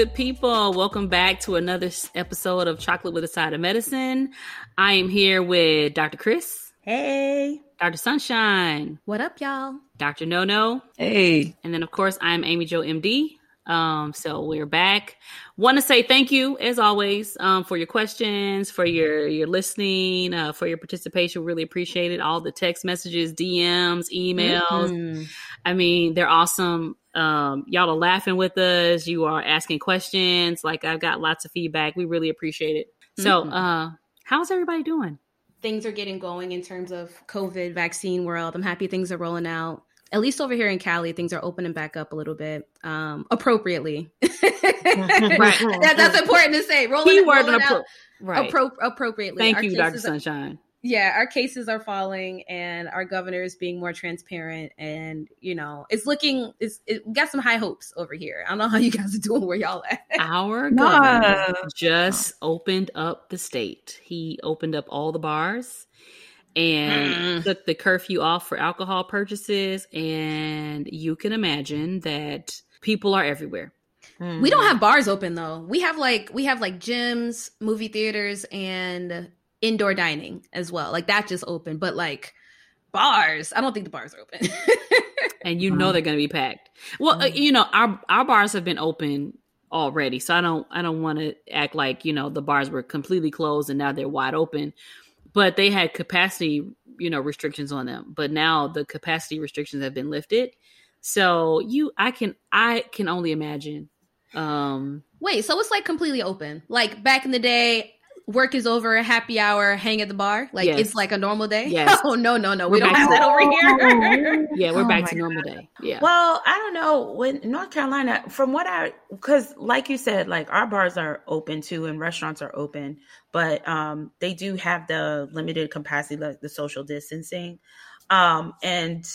Hello, good people. Welcome back to another episode of Chocolate with a Side of Medicine. I am here with Dr. Chris. Hey. Dr. Sunshine. What up, y'all? Dr. No No. Hey. And then, of course, I'm Amy Jo MD. Um, so we're back. Want to say thank you, as always, um, for your questions, for your your listening, uh, for your participation. Really appreciate it. All the text messages, DMs, emails. Mm-hmm. I mean, they're awesome. Um, y'all are laughing with us. You are asking questions. Like I've got lots of feedback. We really appreciate it. So, mm-hmm. uh, how's everybody doing? Things are getting going in terms of COVID vaccine world. I'm happy things are rolling out. At least over here in Cali, things are opening back up a little bit, um, appropriately. right. that, that's important to say. Rolling, Keyword rolling appro- out right. appro- appropriately. Thank Our you, Dr. Sunshine yeah, our cases are falling and our governor is being more transparent and you know, it's looking it's it, we got some high hopes over here. I don't know how you guys are doing where y'all at. Our governor just opened up the state. He opened up all the bars and mm. took the curfew off for alcohol purchases and you can imagine that people are everywhere. Mm. We don't have bars open though. We have like we have like gyms, movie theaters and indoor dining as well. Like that just opened, but like bars, I don't think the bars are open. and you know they're going to be packed. Well, uh, you know our our bars have been open already, so I don't I don't want to act like you know the bars were completely closed and now they're wide open. But they had capacity, you know, restrictions on them. But now the capacity restrictions have been lifted. So you, I can, I can only imagine. Um Wait, so it's like completely open. Like back in the day, work is over, happy hour, hang at the bar. Like yes. it's like a normal day. Yes. Oh no, no, no. We're we don't have that over here. yeah, we're oh back to normal God. day. Yeah. Well, I don't know. When North Carolina, from what I because like you said, like our bars are open too and restaurants are open, but um they do have the limited capacity, like the social distancing. Um and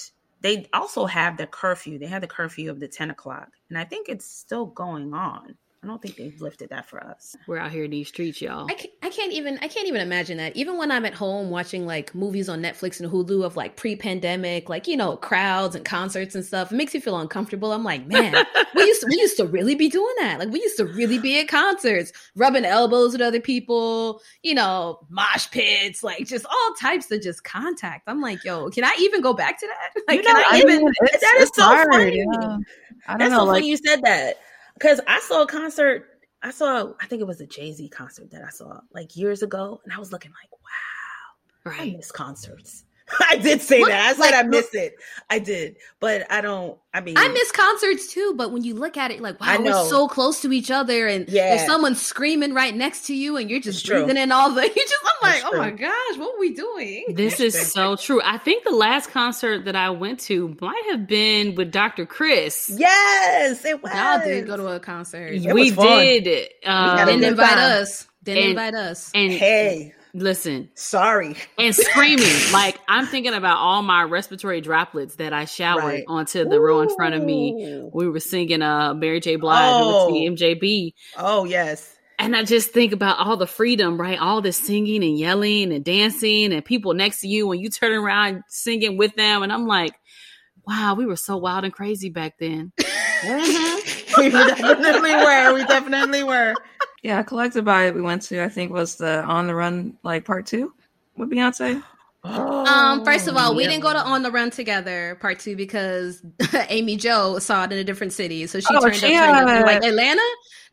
they also have the curfew. They have the curfew of the 10 o'clock. And I think it's still going on. I don't think they've lifted that for us. We're out here in these streets, y'all. I can't, I can't even I can't even imagine that. Even when I'm at home watching like movies on Netflix and Hulu of like pre-pandemic, like you know crowds and concerts and stuff, it makes me feel uncomfortable. I'm like, man, we used to, we used to really be doing that. Like we used to really be at concerts, rubbing elbows with other people, you know, mosh pits, like just all types of just contact. I'm like, yo, can I even go back to that? Like, you know, can I, I even? Mean, that is so hard, funny. Yeah. I don't That's know, so like, funny you said that because I saw a concert. I saw, I think it was a Jay Z concert that I saw like years ago, and I was looking like, wow, right. I miss concerts. I did say what? that. I said like, I miss it. I did, but I don't. I mean, I miss concerts too. But when you look at it, like wow, we're so close to each other, and yeah. if someone's screaming right next to you, and you're just breathing in all the, you just, I'm like, oh my gosh, what are we doing? This is so true. I think the last concert that I went to might have been with Dr. Chris. Yes, it was. Y'all did go to a concert. It we did. Um, didn't invite us. Didn't and, invite us. And hey Listen, sorry, and screaming like I'm thinking about all my respiratory droplets that I showered right. onto the Ooh. row in front of me. We were singing uh Mary J. Blige oh. MJB. Oh yes. And I just think about all the freedom, right? All the singing and yelling and dancing and people next to you when you turn around singing with them. And I'm like, wow, we were so wild and crazy back then. mm-hmm. we definitely were. We definitely were. Yeah, collected by we went to I think was the On the Run like part two with Beyonce. Um, first of all, we didn't go to On the Run together, part two, because Amy Jo saw it in a different city. So she oh, turned, she up, turned up in like Atlanta.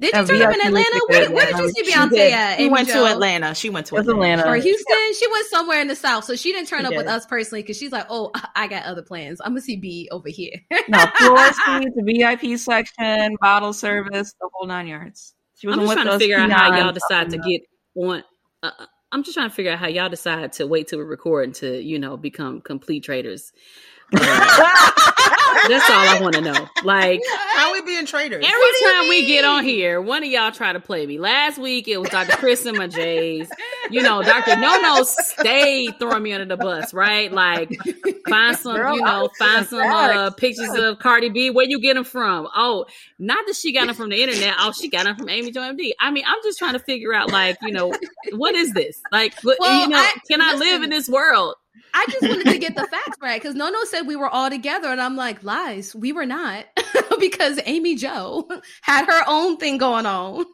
Did you turn up in Atlanta? Where, where, did you see Beyonce at? She went to Atlanta. She went to Atlanta. Or Houston. She went somewhere in the South. So she didn't turn she up did. with us personally because she's like, oh, I got other plans. I'm going to see B over here. no, floor seats, the VIP section, bottle service, the whole nine yards. I'm just trying to figure out how y'all decide to get on. Uh, I'm just trying to figure out how y'all decide to wait till we record and to you know become complete traitors. That's all I want to know. Like how we being traitors? Every time we get on here, one of y'all try to play me. Last week it was Dr. Chris and my J's. You know, Dr. No No stayed throwing me under the bus, right? Like find some, Girl, you know, find some uh, pictures of Cardi B. Where you get them from? Oh, not that she got them from the internet. Oh, she got them from Amy Jo MD. I mean, I'm just trying to figure out, like, you know, what is this? Like, well, you know, I, can listen, I live in this world? I just wanted to get the facts right because Nono said we were all together, and I'm like, lies. We were not. because Amy Jo had her own thing going on.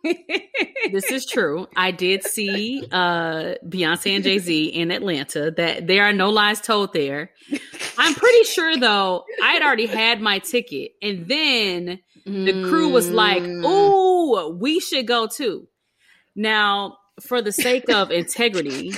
this is true. I did see uh Beyonce and Jay Z in Atlanta. That there are no lies told there. I'm pretty sure though, I had already had my ticket, and then the crew was like. "Ooh, we should go too." Now, for the sake of integrity,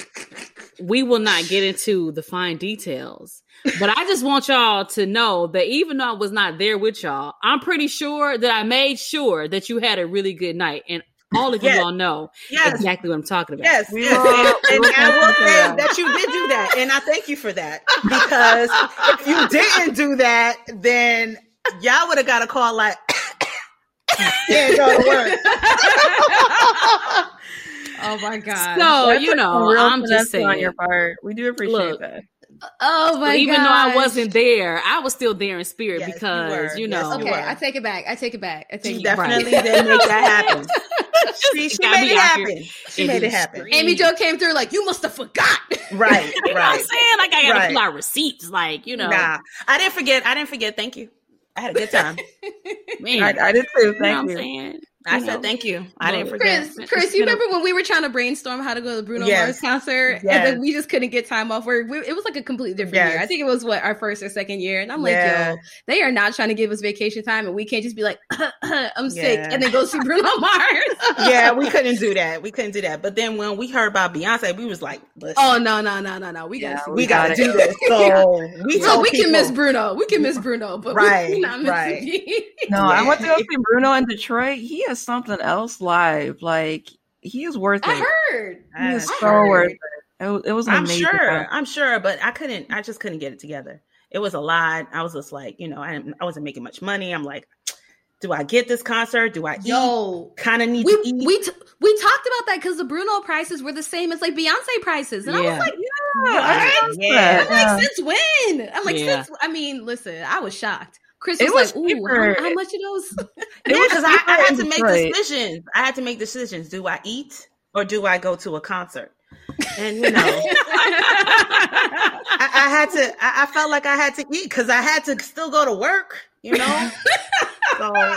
we will not get into the fine details. But I just want y'all to know that even though I was not there with y'all, I'm pretty sure that I made sure that you had a really good night. And all of Yes. you all know Yes. exactly what I'm talking about. Yes, We yes, will- and, we and I will say that. that you did do that, and I thank you for that because if you didn't do that, then y'all would have got a call like, "Can't go to work." Oh my god. So, That's you know, real I'm just finesse on saying. your part. We do appreciate Look, that. oh my god! even god. though I wasn't there, I was still there in spirit Yes, because, were. you, Yes, know, you Okay, were. I take it back. I take it back. I take She it back. definitely did make that happen. she she made it happen. She made it happen. streets. Amy Jo came through like you must have forgot. Right, You know what I'm saying? Like I gotta Right. pull out receipts, like, you know, Nah, I didn't forget. I didn't forget. Thank you. I had a good time. man. I, I did too. you know what Thank I'm you. Saying? I You said know? thank you. I didn't forget. Chris, It's Chris, you been a- remember when we were trying to brainstorm how to go to the Bruno Yes. Mars concert, and Yes. then we just couldn't get time off work? We, it was like a completely different year. I think it was what our first or second year, and I'm like, yo, they are not trying to give us vacation time, and we can't just be like, I'm sick, and then go see Bruno Mars. yeah, we couldn't do that. We couldn't do that. But then when we heard about Beyonce, we was like, Listen, oh no, no, no, no, no, we Yeah, got. we, we gotta gotta do go. this. So we So told we can miss Bruno. We can miss Bruno, but Right, we're not missing right. B. No, I went to go see Bruno in Detroit. He has something else live. Like he is worth I it. heard. He is I so heard. worth it. It was, it was an I'm amazing. sure. time. I'm sure, but I couldn't. I just couldn't get it together. It was a lot. I was just like, you know, I, I wasn't making much money. I'm like, do I get this concert? Do I eat? Yo, Kind of need we to eat. we t- we talked about that because the Bruno prices were the same as like Beyonce prices, and I was like, Yeah, I Right. noticed Yeah. I'm that. like, since when? I'm like, Yeah. since I mean, listen, I was shocked. Chris It was, was like, ooh, how, how much of those? yeah, because I, I had to make decisions. I had to make decisions. Do I eat or do I go to a concert? And you know, I, I had to. I, I felt like I had to eat because I had to still go to work. You know. so,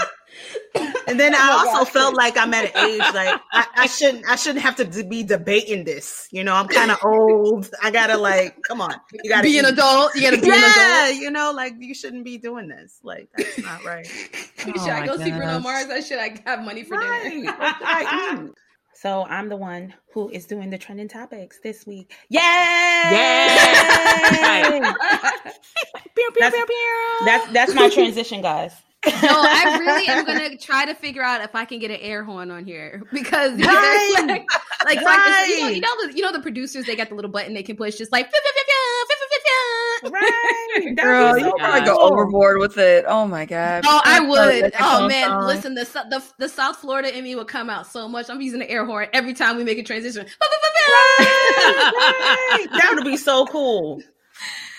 and then I Oh my also gosh, felt like I'm at an age like I, I shouldn't. I shouldn't have to be debating this. You know, I'm kind of old. I gotta like, come on, you gotta be an adult. You gotta be an Yeah, adult. you know, like you shouldn't be doing this. Like that's not right. should Oh I my go see Bruno. Mars or should I have money for Right. dinner? What I eat? So I'm the one who is doing the trending topics this week. Yay! Yay! Pew, pew, That's- pew, pew. That's that's my transition, guys. No, I really am gonna try to figure out if I can get an air horn on here because Right. like, like, like it's- you know, you know the you know the producers they got the little button they can push just like. Right. Girl, be you so probably go overboard with it. Oh my god. Oh, I would. Oh man, song. listen, the, the the South Florida in me would come out so much. I'm using the air horn every time we make a transition. Right. That would be so cool.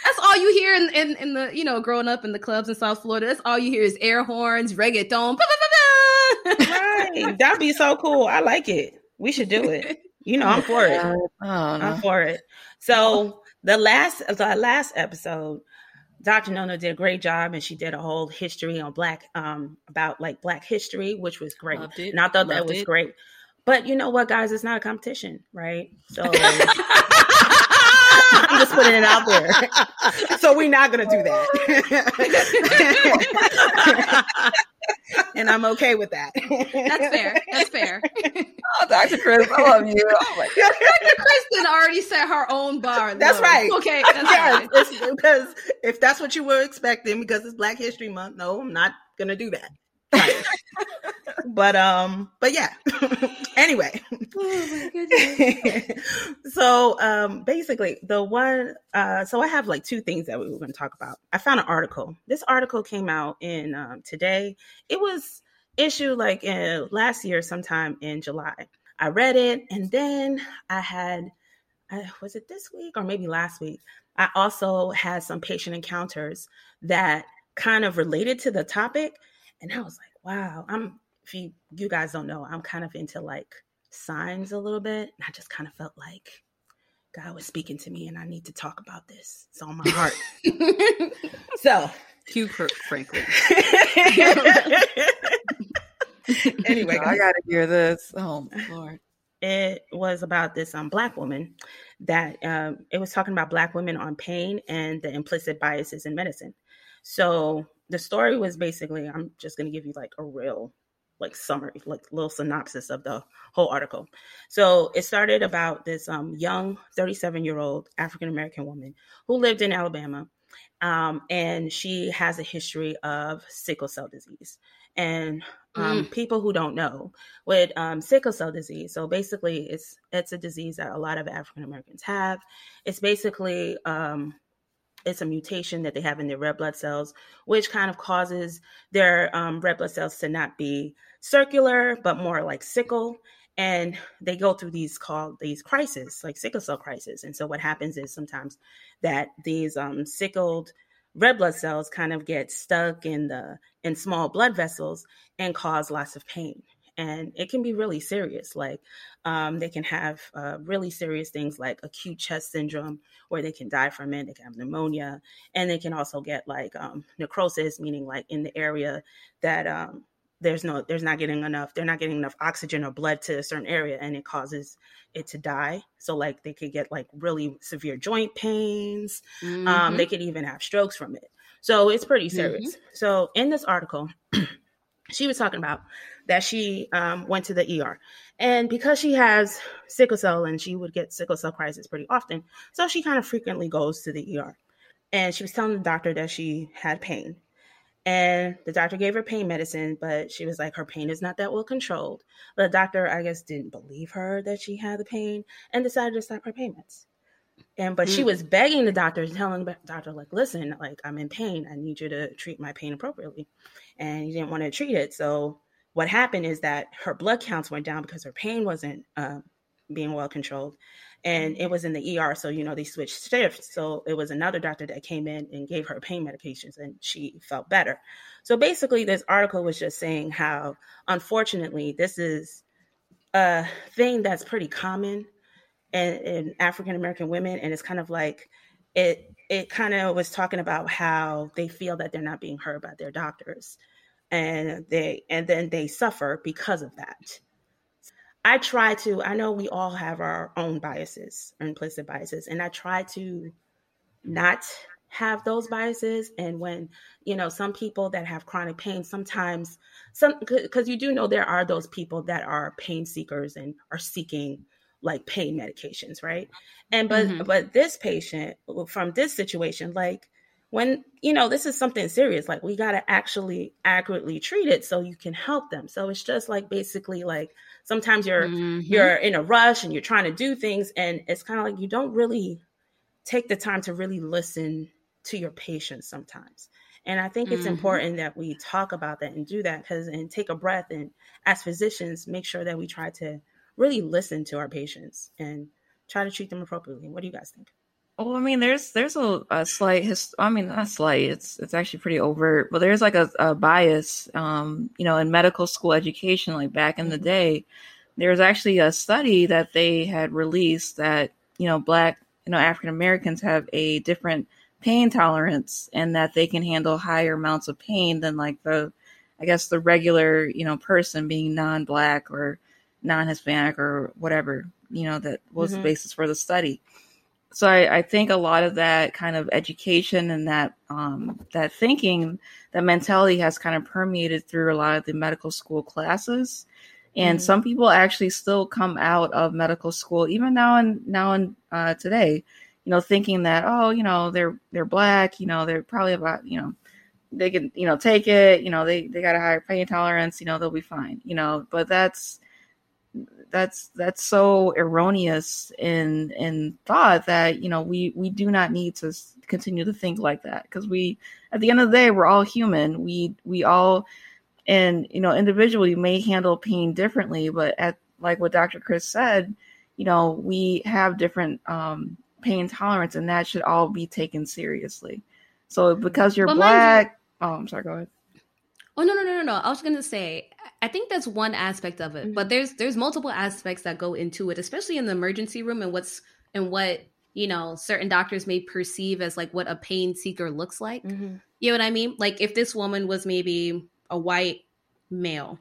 That's all you hear in, in in the you know growing up in the clubs in South Florida. That's all you hear is air horns, reggaeton. Right. That'd be so cool. I like it. We should do it. You know, I'm for it. Oh. I'm for it. So the last the last episode, Dr. Nona did a great job and she did a whole history on black um about like black history, which was great. And I thought that was it. great. But you know what, guys, it's not a competition, right? So I'm just putting it out there. so we're not gonna do that. and I'm okay with that. That's fair. That's fair. Oh, Dr. Chris, I love you. Oh my god. Kristen already set her own bar. That's right. Okay, that's yes, fine. it's- because if that's what you were expecting, because it's Black History Month, no, I'm not gonna do that. Right. but um, but yeah. anyway, Oh my goodness. so um, basically, the one uh, so I have like two things that we were going to talk about. I found an article. This article came out in um, today. It was issued like in, last year, sometime in July. I read it, and then I had uh, was it this week or maybe last week? I also had some patient encounters that kind of related to the topic, and I was like, wow, I'm. If you you guys don't know, I'm kind of into like signs a little bit. And I just kind of felt like God was speaking to me, and I need to talk about this. It's on my heart. so Hugh Franklin. anyway, I gotta hear this. Oh Lord. It was about this um, black woman that um, it was talking about black women on pain and the implicit biases in medicine. So the story was basically, I'm just going to give you like a real like summary, like little synopsis of the whole article. So it started about this um, young 37 year old African American woman who lived in Alabama. Um, and she has a history of sickle cell disease. And um, mm. people who don't know with um, sickle cell disease, so basically, it's it's a disease that a lot of African Americans have. It's basically um, it's a mutation that they have in their red blood cells, which kind of causes their um, red blood cells to not be circular, but more like sickle. And they go through these called these crises, like sickle cell crisis. And so what happens is sometimes that these um, sickled red blood cells kind of get stuck in the in small blood vessels and cause lots of pain and it can be really serious. Like um, they can have uh, really serious things like acute chest syndrome, where they can die from it. They can have pneumonia, and they can also get like um, necrosis, meaning like in the area that um, there's no, there's not getting enough, they're not getting enough oxygen or blood to a certain area, and it causes it to die. So like they could get like really severe joint pains. Um, mm-hmm. they could even have strokes from it. So it's pretty serious. Mm-hmm. So in this article. she was talking about that she um, went to the ER. And because she has sickle cell and she would get sickle cell crisis pretty often, so she kind of frequently goes to the ER. And she was telling the doctor that she had pain. And the doctor gave her pain medicine, but she was like, her pain is not that well controlled. The doctor, I guess, didn't believe her that she had the pain and decided to stop her payments. And but mm. she was begging the doctor, telling the doctor, like, listen, like I'm in pain. I need you to treat my pain appropriately. And he didn't want to treat it. So what happened is that her blood counts went down because her pain wasn't uh, being well controlled and it was in the ER. So, you know, they switched shifts. So it was another doctor that came in and gave her pain medications and she felt better. So basically, this article was just saying how, unfortunately, this is a thing that's pretty common in, in African American women. And it's kind of like it, it kind of was talking about how they feel that they're not being heard by their doctors and they and then they suffer because of that. I try to i know we all have our own biases implicit biases and i try to not have those biases. And when you know some people that have chronic pain sometimes some because you do know there are those people that are pain seekers and are seeking like pain medications right? And but mm-hmm. but this patient from this situation like when you know this is something serious like we got to actually accurately treat it so you can help them so it's just like basically like sometimes you're mm-hmm. you're in a rush and you're trying to do things and it's kind of like you don't really take the time to really listen to your patients sometimes and i think it's mm-hmm. important that we talk about that and do that because and take a breath and as physicians make sure that we try to really listen to our patients and try to treat them appropriately what do you guys think well, I mean, there's there's a, a slight his. I mean, not slight. It's it's actually pretty overt. But there's like a, a bias, um, you know, in medical school education. Like back in the mm-hmm. day, there was actually a study that they had released that you know black, you know, African Americans have a different pain tolerance and that they can handle higher amounts of pain than like the, I guess the regular you know person being non-black or non-Hispanic or whatever. You know, that was mm-hmm. the basis for the study so I, I, think a lot of that kind of education and that um, that thinking, that mentality has kind of permeated through a lot of the medical school classes. And mm-hmm. some people actually still come out of medical school, even now and now and uh, today, you know, thinking that oh, you know, they're they're black, you know, they're probably about you know, they can you know take it, you know, they they got a higher pain tolerance, you know, they'll be fine, you know. But that's that's that's so erroneous in in thought that you know we we do not need to continue to think like that. Because we at the end of the day we're all human. We we all and you know individually may handle pain differently but at like what dr chris said you know we have different um pain tolerance and that should all be taken seriously. So because you're black you, oh i'm sorry go ahead Oh no no no no no! I was gonna say I think that's one aspect of it, mm-hmm. but there's there's multiple aspects that go into it, especially in the emergency room and what's and what you know certain doctors may perceive as like what a pain seeker looks like. Mm-hmm. You know what I mean? Like if this woman was maybe a white male,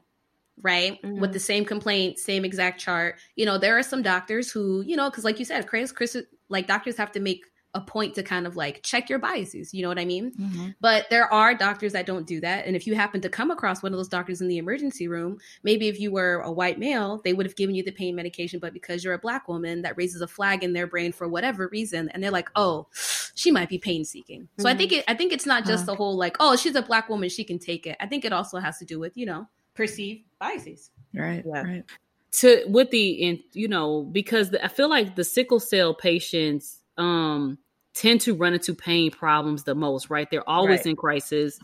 right? Mhm. With the same complaint, same exact chart. You know, there are some doctors who, you know, because like you said, Chris, Chris, like doctors have to make a point to kind of like check your biases. You know what I mean? Mm-hmm. But there are doctors that don't do that. And if you happen to come across one of those doctors in the emergency room, maybe if you were a white male, they would have given you the pain medication. But because you're a black woman, that raises a flag in their brain for whatever reason. And they're like, oh, she might be pain seeking. So I think it I think it's not just the whole like, oh, she's a black woman, she can take it. I think it also has to do with, you know, perceived biases. Right. Yeah. Right. to with the in you know because the, I feel like the sickle cell patients um tend to run into pain problems the most, right? They're always Right. in crisis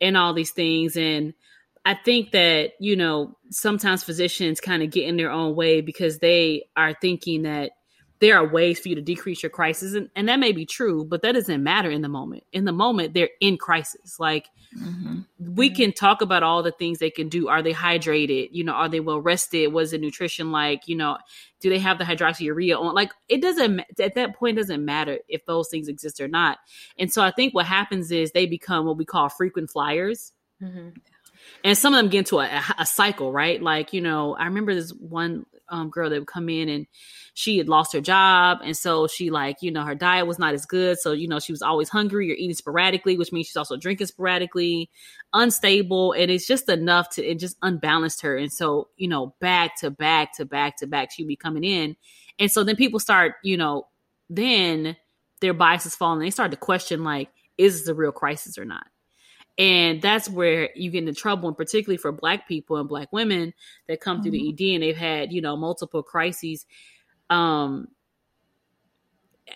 and all these things and I think that, you know, sometimes physicians kind of get in their own way because they are thinking that there are ways for you to decrease your crisis and, and that may be true, but that doesn't matter in the moment. In the moment, they're in crisis. Like Mm-hmm. we can talk about all the things they can do. Are they hydrated? You know, are they well rested? Was the nutrition like? You know, do they have the hydroxyurea on? Like, it doesn't at that point it doesn't matter if those things exist or not. And so I think what happens is they become what we call frequent flyers Mm-hmm. and some of them get into a, a cycle, right? Like, you know, I remember this one um, girl that would come in and she had lost her job. And so she, like, you know, her diet was not as good. So, you know, she was always hungry or eating sporadically, which means she's also drinking sporadically, unstable. And it's just enough to, it just unbalanced her. And so, you know, back to back to back to back, she'd be coming in. And so then people start, you know, then their biases fall and they start to question, like, is this a real crisis or not? And that's where you get into trouble, and particularly for Black people and Black women that come through the ED and they've had, you know, multiple crises. Um,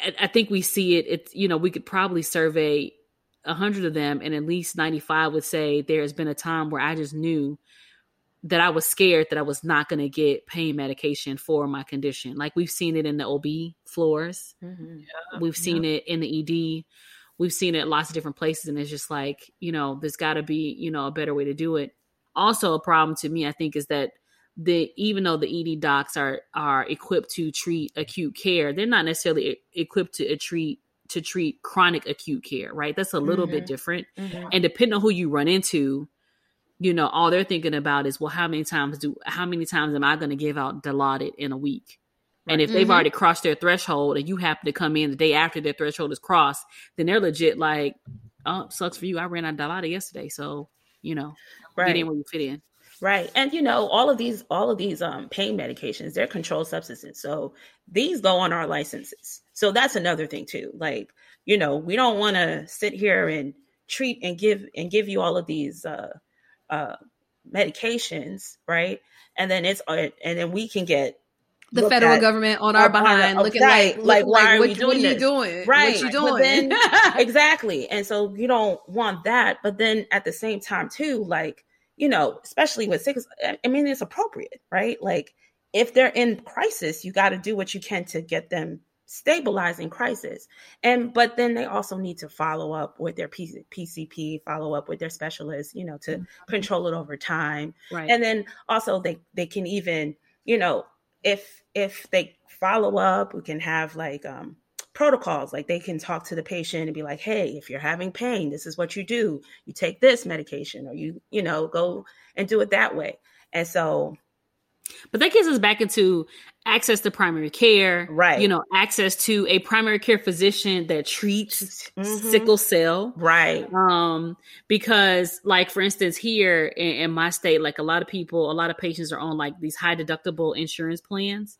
I, I think we see it. It's you know we could probably survey a hundred of them, and at least ninety five would say there has been a time where I just knew that I was scared that I was not going to get pain medication for my condition. Like we've seen it in the OB floors, Mm-hmm. we've seen it in the ED, we've seen it lots of different places, and it's just like you know there's got to be you know a better way to do it. Also, a problem to me, I think, is that the even though the ED docs are are equipped to treat acute care, they're not necessarily equipped to uh, treat to treat chronic acute care, right? That's a little bit Mhm. different. Mm-hmm. And depending on who you run into, you know, all they're thinking about is, well, how many times do how many times am I going to give out Dilaudid in a week? And if they've Mhm. already crossed their threshold and you happen to come in the day after their threshold is crossed, then they're legit like, oh, sucks for you. I ran out of Dilaudid yesterday. So, you know, Right. get in where you fit in. Right. And you know, all of these all of these um pain medications, they're controlled substances. So these go on our licenses. So that's another thing too. Like, you know, we don't want to sit here and treat and give and give you all of these uh uh medications, right? And then it's and then we can get The looked federal at- government on our on our- behind, looking right, like, like, are what, we what doing are you this? doing? Right, What you doing? then- exactly. And so you don't want that. But then at the same time, too, like, you know, especially with sickness, I mean, it's appropriate, right? Like, if they're in crisis, you got to do what you can to get them stabilized in crisis. And, but then they also need to follow up with their PC, PCP, follow up with their specialist, you know, to mm-hmm. control it over time Right. and then also they they can even you know if if they follow up we can have like um protocols. Like they can talk to the patient and be like hey if you're having pain this is what you do. You take this medication or you you know go and do it that way. And so But that gets us back into access to primary care, Right. You know, access to a primary care physician that treats Mhm. sickle cell. right Um, because like for instance, here in, in my state, like a lot of people, a lot of patients are on like these high deductible insurance plans.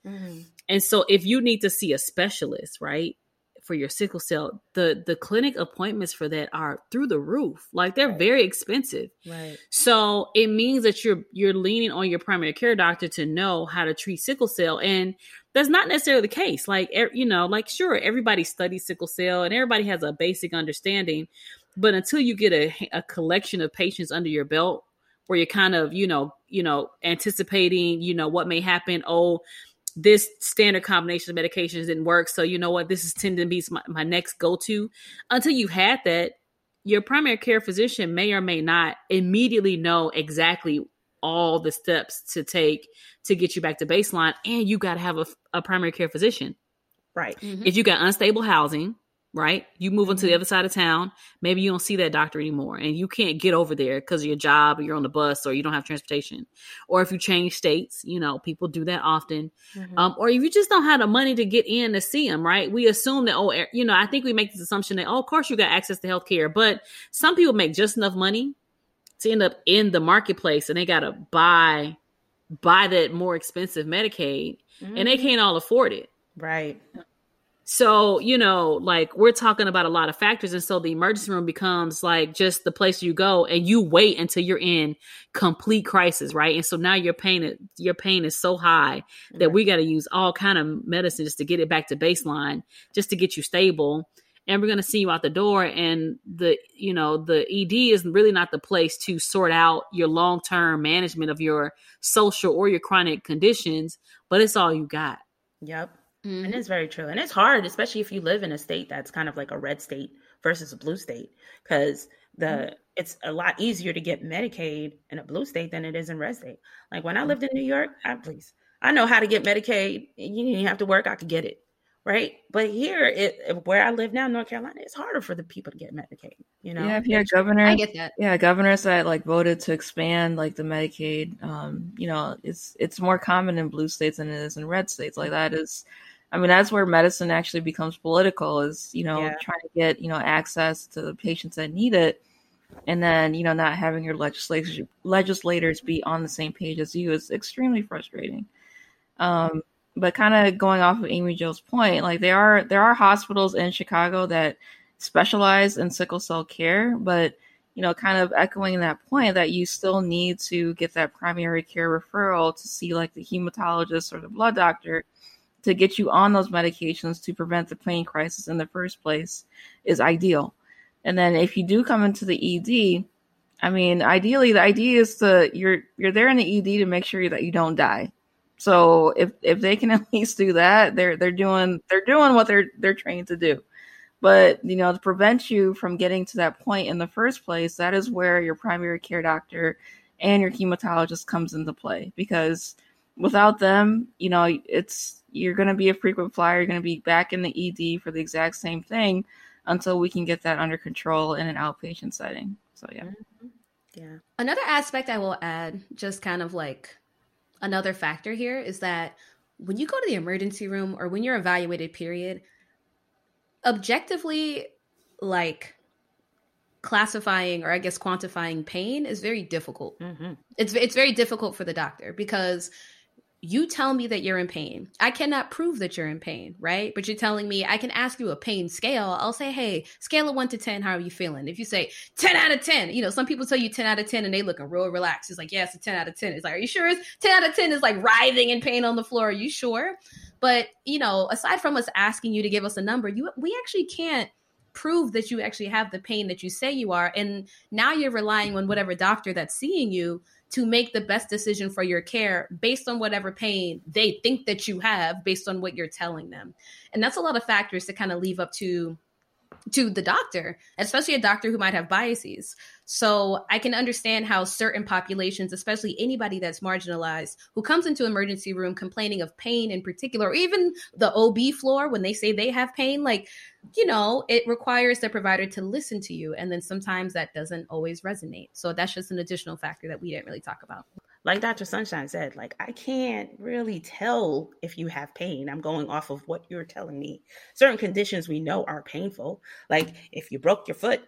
And so if you need to see a specialist, right, for your sickle cell, the the clinic appointments for that are through the roof. Like they're very expensive. right So it means that you're you're leaning on your primary care doctor to know how to treat sickle cell, and that's not necessarily the case. Like you know, like sure, everybody studies sickle cell, and everybody has a basic understanding, but until you get a, a collection of patients under your belt, where you're kind of you know you know anticipating you know what may happen. Oh, this standard combination of medications didn't work, so you know what, this is tending to be my, my next go to. Until you've had that, your primary care physician may or may not immediately know exactly all the steps to take to get you back to baseline and you got to have a, a primary care physician Right. Mhm. If you got unstable housing, right? You move into the Mhm. other side of town, maybe you don't see that doctor anymore and you can't get over there because of your job or you're on the bus or you don't have transportation. Or if you change states, you know, people do that often. Mhm. Um, or if you just don't have the money to get in to see them, right? We assume that, oh, you know, I think we make this assumption that, oh, of course you got access to health care, but some people make just enough money to end up in the marketplace and they got to buy buy that more expensive Medicaid and they Mhm. can't all afford it. Right. So, you know, like we're talking about a lot of factors. And so the emergency room becomes like just the place you go and you wait until you're in complete crisis, right? And so now your pain your pain is so high that we got to use all kind of medicine just to get it back to baseline, just to get you stable. And we're going to see you out the door. And the, you know, the ED is really not the place to sort out your long term management of your social or your chronic conditions, but it's all you got. Yep. Mhm. And it's very true. And it's hard, especially if you live in a state that's kind of like a red state versus a blue state, because the it's a lot easier to get Medicaid in a blue state than it is in red state. Like when I lived in New York, I please, I know how to get Medicaid. You didn't have to work, I could get it. Right. But here it where I live now, North Carolina, it's harder for the people to get Medicaid, you know? Yeah, if you're a governor, I get that. yeah, governors that like voted to expand like the Medicaid, um, you know, it's it's more common in blue states than it is in red states. Like that is, I mean, that's where medicine actually becomes political. Is you know Yeah. trying to get you know access to the patients that need it, and then you know not having your legislators legislators be on the same page as you is extremely frustrating. Um, but kind of going off of Amy Jo's point, like there are there are hospitals in Chicago that specialize in sickle cell care, but you know, kind of echoing that point that you still need to get that primary care referral to see like the hematologist or the blood doctor to get you on those medications to prevent the pain crisis in the first place is ideal. And then if you do come into the ED, I mean, ideally the idea is to you're you're there in the ED to make sure that you don't die. So if if they can at least do that, they're they're doing they're doing what they're they're trained to do. But you know, to prevent you from getting to that point in the first place, that is where your primary care doctor and your hematologist comes into play. Because without them, you know, it's you're going to be a frequent flyer. You're going to be back in the ED for the exact same thing until we can get that under control in an outpatient setting. So yeah. Yeah. Another aspect I will add, just kind of like another factor here, is that when you go to the emergency room or when you're evaluated, period, objectively, like classifying or I guess quantifying pain is very difficult. hmm It's it's very difficult for the doctor because you tell me that you're in pain. I cannot prove that you're in pain, right? But you're telling me I can ask you a pain scale. I'll say, hey, scale of one to 10, how are you feeling? If you say 10 out of 10, you know, some people tell you 10 out of 10 and they looking real relaxed. It's like, yeah, a 10 out of 10. It's like, are you sure it's 10 out of 10 is like writhing in pain on the floor? Are you sure? But, you know, aside from us asking you to give us a number, you we actually can't prove that you actually have the pain that you say you are. And now you're relying on whatever doctor that's seeing you to make the best decision for your care based on whatever pain they think that you have based on what you're telling them. And that's a lot of factors to kind of leave up to to the doctor, especially a doctor who might have biases. So I can understand how certain populations, especially anybody that's marginalized, who comes into emergency room complaining of pain in particular, or even the OB floor when they say they have pain, like, you know, it requires the provider to listen to you. And then sometimes that doesn't always resonate. So that's just an additional factor that we didn't really talk about. Like Dr. Sunshine said, like I can't really tell if you have pain. I'm going off of what you're telling me. Certain conditions we know are painful. Like if you broke your foot,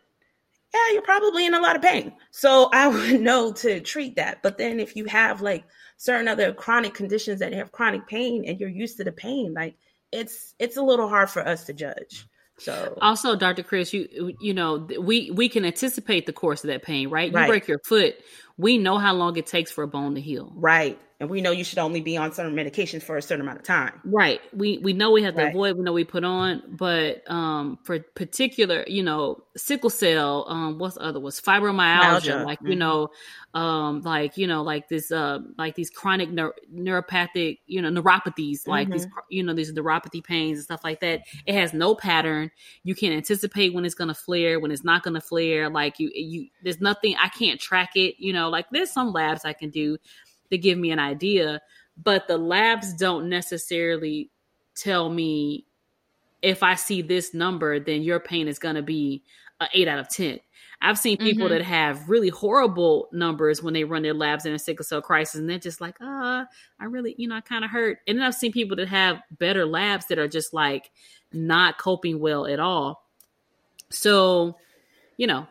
yeah, you're probably in a lot of pain. So I would know to treat that. But then if you have like certain other chronic conditions that have chronic pain and you're used to the pain, like it's it's a little hard for us to judge. So Also, Dr. Chris, you you know we we can anticipate the course of that pain, right? You Right. break your foot, we know how long it takes for a bone to heal. right. And we know you should only be on certain medications for a certain amount of time. Right. We we know we have to Right. avoid, we know we put on, but um for particular, you know, sickle cell, um what's the other was fibromyalgia, Myalgia. like you Mhm. know, um like you know, like this uh like these chronic neur- neuropathic, you know, neuropathies, like these Mm-hmm. you know, these neuropathy pains and stuff like that. It has no pattern. You can't anticipate when it's gonna flare, when it's not gonna flare. Like you you there's nothing I can't track it, you know, like there's some labs I can do to give me an idea, but the labs don't necessarily tell me if I see this number, then your pain is going to be an eight out of 10. I've seen people Mhm. that have really horrible numbers when they run their labs in a sickle cell crisis, and they're just like, uh, I really, you know, I kind of hurt. And then I've seen people that have better labs that are just like not coping well at all. So, you know,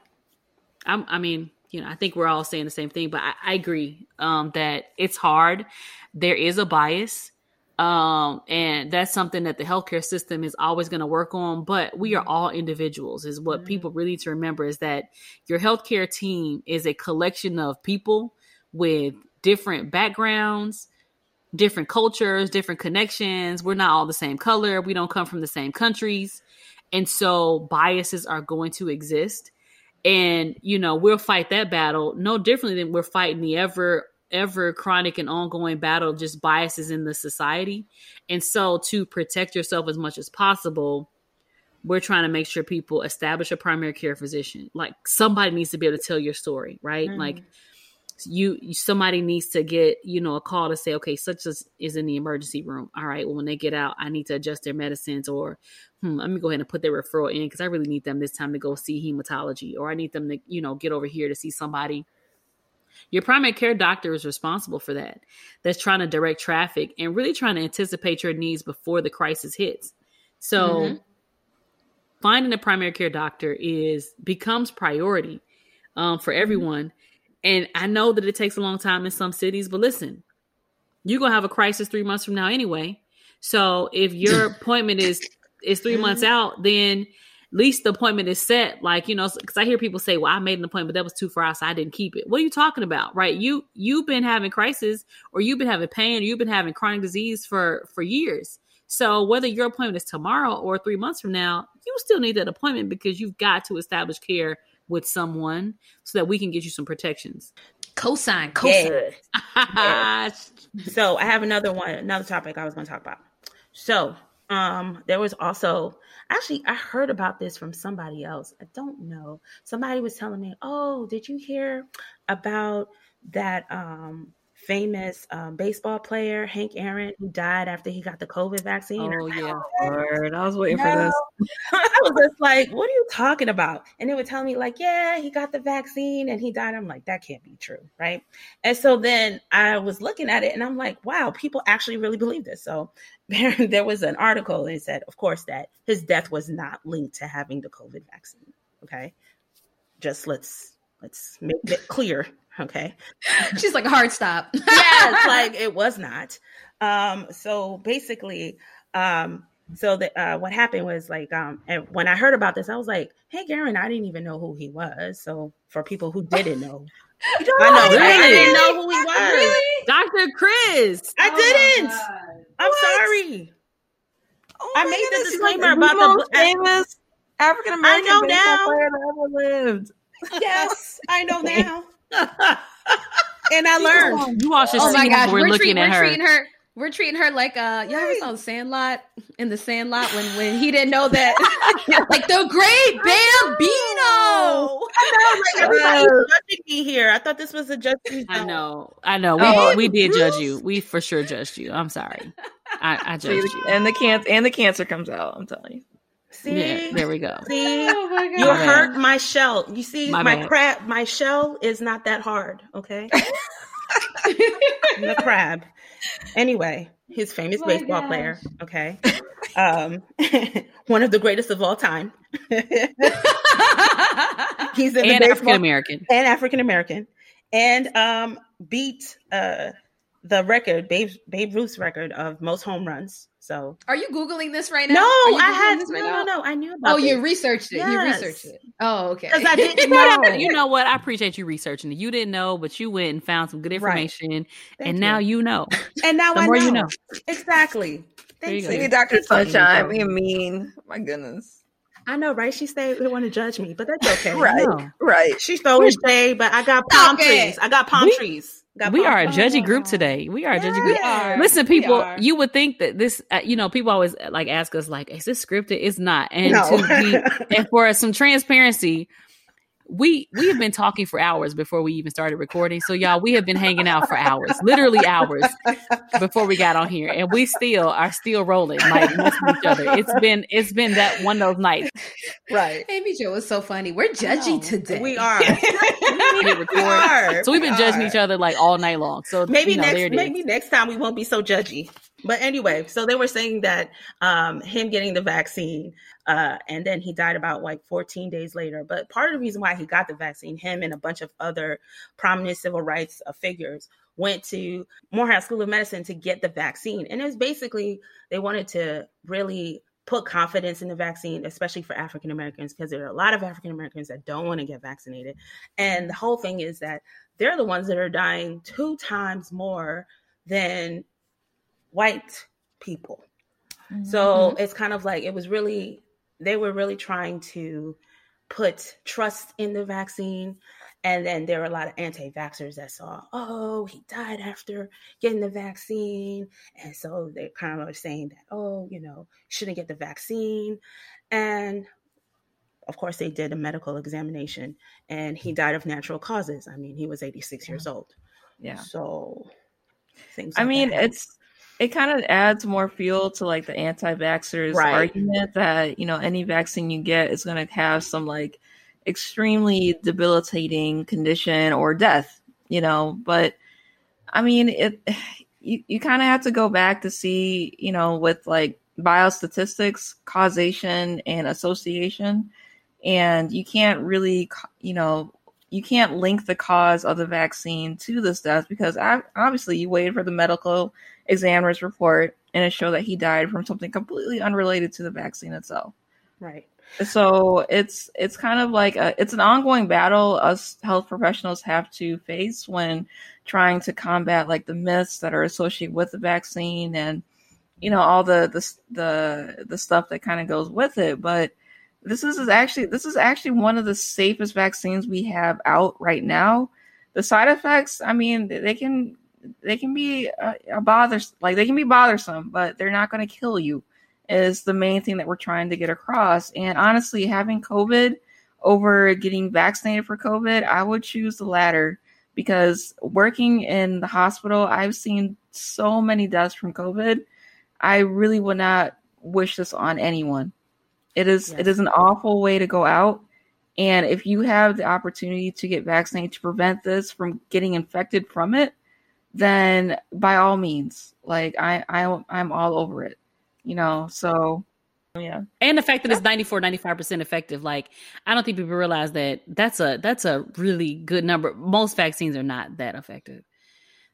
I'm, I mean, you know, I think we're all saying the same thing, but I, I agree um, that it's hard. There is a bias. Um, and that's something that the healthcare system is always going to work on. But we are all individuals, is what Mhm. people really need to remember is that your healthcare team is a collection of people with different backgrounds, different cultures, different connections. We're not all the same color. We don't come from the same countries. And so biases are going to exist. And, you know, we'll fight that battle no differently than we're fighting the ever, ever chronic and ongoing battle of just biases in the society. And so to protect yourself as much as possible, we're trying to make sure people establish a primary care physician. Like somebody needs to be able to tell your story, right? Mhm. Like you, somebody needs to get you know a call to say okay such as is in the emergency room. All right well when they get out i need to adjust their medicines or hmm, let me go ahead and put their referral in because i really need them this time to go see hematology or i need them to you know get over here to see somebody. Your primary care doctor is responsible for that. That's trying to direct traffic and really trying to anticipate your needs before the crisis hits. So Mhm. finding a primary care doctor is becomes priority um, for everyone and i know that it takes a long time in some cities but listen you're gonna have a crisis three months from now anyway. So if your appointment is is 3 months mm-hmm. out then at least the appointment is set. Like you know because i hear people say well i made an appointment but that was too far out so i didn't keep it. What are you talking about right? You you've been having crisis or you've been having pain or you've been having chronic disease for for years. So whether your appointment is tomorrow or three months from now you still need that appointment because you've got to establish care with someone so that we can get you some protections Cosign, cosign. Yeah. So I have another one, another topic I was going to talk about. So um, there was also actually I heard about this from somebody else. I don't know. Somebody was telling me, "Oh, did you hear about that um, famous um, baseball player Hank Aaron who died after he got the COVID vaccine?" oh yeah Lord, I was waiting for this. I was just like, "What are you talking about?" And they would tell me like, "Yeah, he got the vaccine and he died." I'm like, "That can't be true, right?" And so then I was looking at it and I'm like, "Wow, people actually really believe this." So there, there was an article and it said, of course, that his death was not linked to having the COVID vaccine. Okay, just let's let's make it clear. Okay, She's like a hard stop. yes, like it was not. Um, so basically, um, so that uh, what happened was like, um, and when I heard about this, I was like, "Hank Aaron, I didn't even know who he was." So for people who didn't know, I know right? I didn't know who he was. dr chris I didn't. I'm What? sorry. Oh I made the goodness, he's disclaimer like about the- most famous African American I know baseball now. player that ever lived. Yes, I know now, and I learned. you all should oh see my gosh. We're, we're, looking treat, at we're her treating her. We're treating her like uh, y'all ever saw Sandlot in the Sandlot when when he didn't know that like the great Bambino. I know, like everybody's judging me here. I thought this was a judge. i know i know we, Oh, we did judge you we for sure judged you i'm sorry i, I judged you and the cancer and the cancer comes out. I'm telling you. See, yeah there we go see, Oh my you My bad. hurt my shell. You see, My my, crab, my shell is not that hard. Okay, I'm crab. Anyway, his famous My baseball gosh. player. Okay, um, one of the greatest of all time. He's in the and african american and African American, and um, beat uh, the record, Babe, Babe Ruth's record of most home runs. So Are you googling this right now? no, I had this no, no, no. I knew about. Oh, you researched it. You researched it. Oh, okay. because I didn't know. you know what i appreciate you researching it you didn't know but you went and found some good information Thank and now you know and now the I more know. you know. exactly. There you Thank you. Dr. Sunshine, being mean. My goodness. I know, right? She said they want to judge me, but that's okay. Right. No. Right. She throwing shade, but I got palm Stop it. trees. I got palm We- trees. Got we are a judgy group today. We are a judgy We group. are. Listen, We people, are. you would think that this, uh, you know, people always like ask us, like, is this scripted? It's not. And No. to be, and for some transparency, we we have been talking for hours before we even started recording. So y'all, we have been hanging out for hours, literally hours before we got on here, and we still are still rolling like missing each other. It's been it's been that one of those nights, right? Amy Jo was so funny. We're judgy today. We are. we are. So we've been we judging each other like all night long. So maybe you know, next maybe next time we won't be so judgy. But anyway, so they were saying that um, him getting the vaccine, uh, and then he died about like 14 days later. But part of the reason why he got the vaccine, him and a bunch of other prominent civil rights figures went to Morehouse School of Medicine to get the vaccine. And it was basically they wanted to really put confidence in the vaccine, especially for African Americans, because there are a lot of African Americans that don't want to get vaccinated. And the whole thing is that they're the ones that are dying two times more than white people. Mm-hmm. So it's kind of like it was really, they were really trying to put trust in the vaccine. And then there were a lot of anti vaxxers that saw, oh, he died after getting the vaccine. And so they kind of were saying that, oh, you know, shouldn't get the vaccine. And of course, they did a medical examination and he died of natural causes. I mean, he was 86 yeah. years old. Yeah. So things. Like I mean, it's it kind of adds more fuel to like the anti-vaxxers right. argument that you know any vaccine you get is going to have some like extremely debilitating condition or death you know but i mean it you, you kind of have to go back to see you know with like biostatistics causation and association and you can't really you know you can't link the cause of the vaccine to this death because obviously you waited for the medical examiner's report and it showed that he died from something completely unrelated to the vaccine itself. Right. So it's it's kind of like a, it's an ongoing battle us health professionals have to face when trying to combat like the myths that are associated with the vaccine and you know all the the the, the stuff that kind of goes with it. But this is, is actually this is actually one of the safest vaccines we have out right now. The side effects, I mean, they can they can be a, a bother like they can be bothersome, but they're not going to kill you. Is the main thing that we're trying to get across. And honestly, having COVID over getting vaccinated for COVID, I would choose the latter because working in the hospital, I've seen so many deaths from COVID. I really would not wish this on anyone. It is yes. it is an awful way to go out. And if you have the opportunity to get vaccinated to prevent this from getting infected from it, then by all means, like I, I I'm all over it, you know. So yeah, and the fact that it's 94, 95 percent effective, like I don't think people realize that that's a that's a really good number. Most vaccines are not that effective.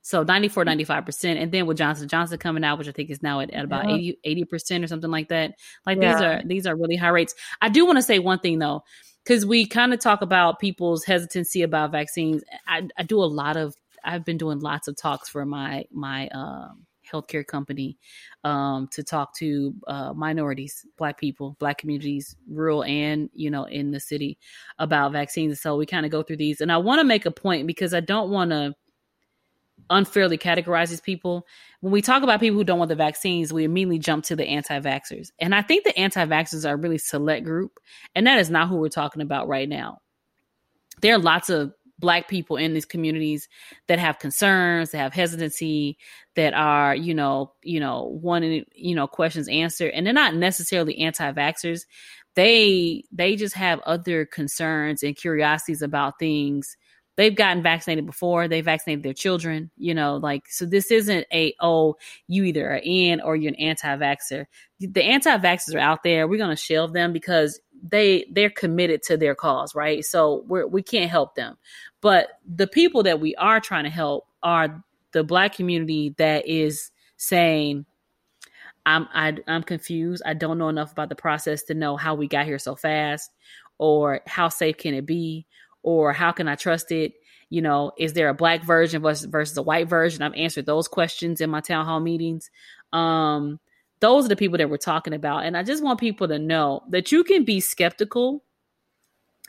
So 94, mm-hmm. 95 percent, and then with Johnson Johnson coming out, which I think is now at, at about yeah. 80 percent or something like that. Like yeah. these are these are really high rates. I do want to say one thing though, because we kind of talk about people's hesitancy about vaccines. I, I do a lot of I've been doing lots of talks for my my um, healthcare company um, to talk to uh, minorities, Black people, Black communities, rural and you know in the city about vaccines. So we kind of go through these, and I want to make a point because I don't want to unfairly categorize these people. When we talk about people who don't want the vaccines, we immediately jump to the anti-vaxxers. And I think the anti-vaxxers are a really select group, and that is not who we're talking about right now. There are lots of black people in these communities that have concerns that have hesitancy that are you know you know wanting you know questions answered and they're not necessarily anti-vaxxers. They they just have other concerns and curiosities about things they've gotten vaccinated before they vaccinated their children you know like so this isn't a oh you either are in or you're an anti-vaxxer. The anti-vaxxers are out there. We're going to shelve them because they they're committed to their cause right? So we're we can't help them. But the people that we are trying to help are the black community that is saying i'm I, am i am confused. I don't know enough about the process to know how we got here so fast or how safe can it be or how can I trust it? You know, is there a black version versus, versus a white version? I've answered those questions in my town hall meetings. Um, those are the people that we're talking about. And I just want people to know that you can be skeptical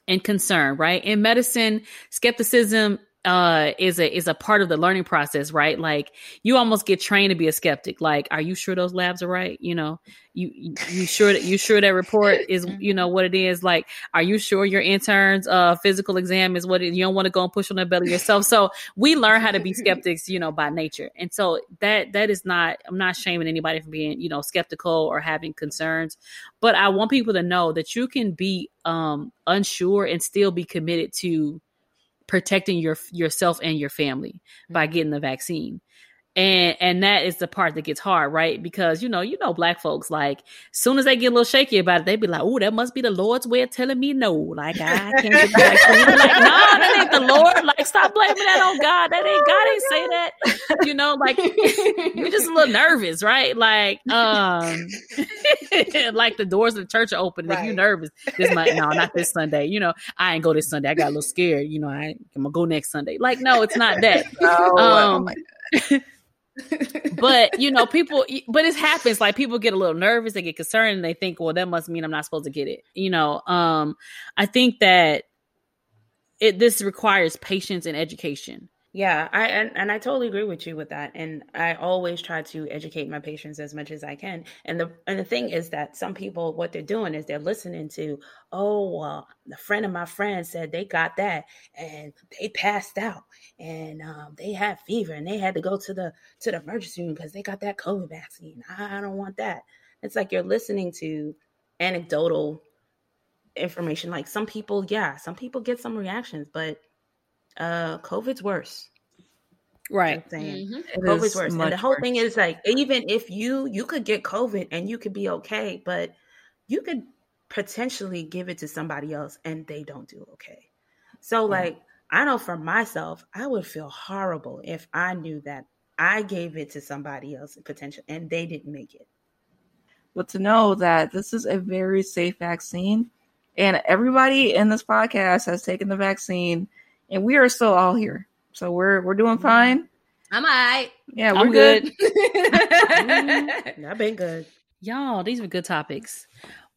and concerned, right? In medicine, skepticism uh is a is a part of the learning process right? Like you almost get trained to be a skeptic. Like are you sure those labs are right? You know you you sure that you sure that report is you know what it is? Like are you sure your intern's uh physical exam is what it, you don't want to go and push on their belly yourself? So we learn how to be skeptics you know by nature. And so that that is not i'm not shaming anybody for being you know skeptical or having concerns but i want people to know that you can be um unsure and still be committed to protecting your yourself and your family by mm-hmm. getting the vaccine and and that is the part that gets hard right? Because you know you know black folks like soon as they get a little shaky about it they be like oh that must be the lord's way of telling me no. Like i can't get the vaccine like no that ain't the lord. Like stop blaming that on god. That ain't god ain't say that. You know like you're just a little nervous right? Like um like the doors of the church are open. Right. if you're nervous this might no not this sunday. You know i ain't go this sunday. I got a little scared. You know i i'm gonna go next sunday. Like no it's not that. Oh, um oh but you know, people, but it happens. Like people get a little nervous, they get concerned, and they think, well, that must mean I'm not supposed to get it. You know, um, I think that it this requires patience and education. Yeah, I and, and I totally agree with you with that. And I always try to educate my patients as much as I can. And the and the thing is that some people what they're doing is they're listening to, oh, well, the friend of my friend said they got that and they passed out and um, they had fever and they had to go to the to the emergency room because they got that COVID vaccine. I don't want that. It's like you're listening to anecdotal information. Like some people, yeah, some people get some reactions, but uh COVID's worse. Right. Mm-hmm. COVID's worse. And the whole worse. thing is like even if you you could get COVID and you could be okay, but you could potentially give it to somebody else and they don't do okay. So yeah. like I know for myself, I would feel horrible if I knew that I gave it to somebody else potential and they didn't make it. But to know that this is a very safe vaccine and everybody in this podcast has taken the vaccine and we are still all here. So we're we're doing fine. I'm all right. Yeah, we're I'm good. good. mm, I've been good. Y'all, these were good topics.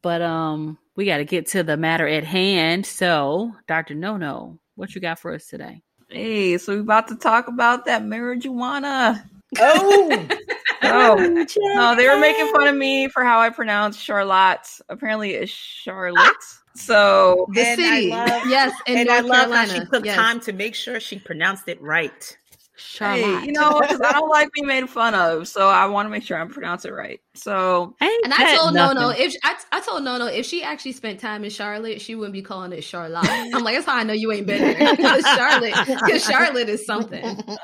But um we got to get to the matter at hand. So, Dr. No No, what you got for us today? Hey, so we're about to talk about that marijuana. Oh, oh no, they were making fun of me for how I pronounce Charlotte. Apparently, it's Charlotte. So the city, love, yes, and North I love Carolina. how she took yes. time to make sure she pronounced it right. Charlotte. Hey, you know, because I don't like being made fun of, so I want to make sure I pronounce it right. So, and I told No No if I, I told No No if she actually spent time in Charlotte, she wouldn't be calling it Charlotte. I'm like, that's how I know you ain't been there because Charlotte, because Charlotte is something.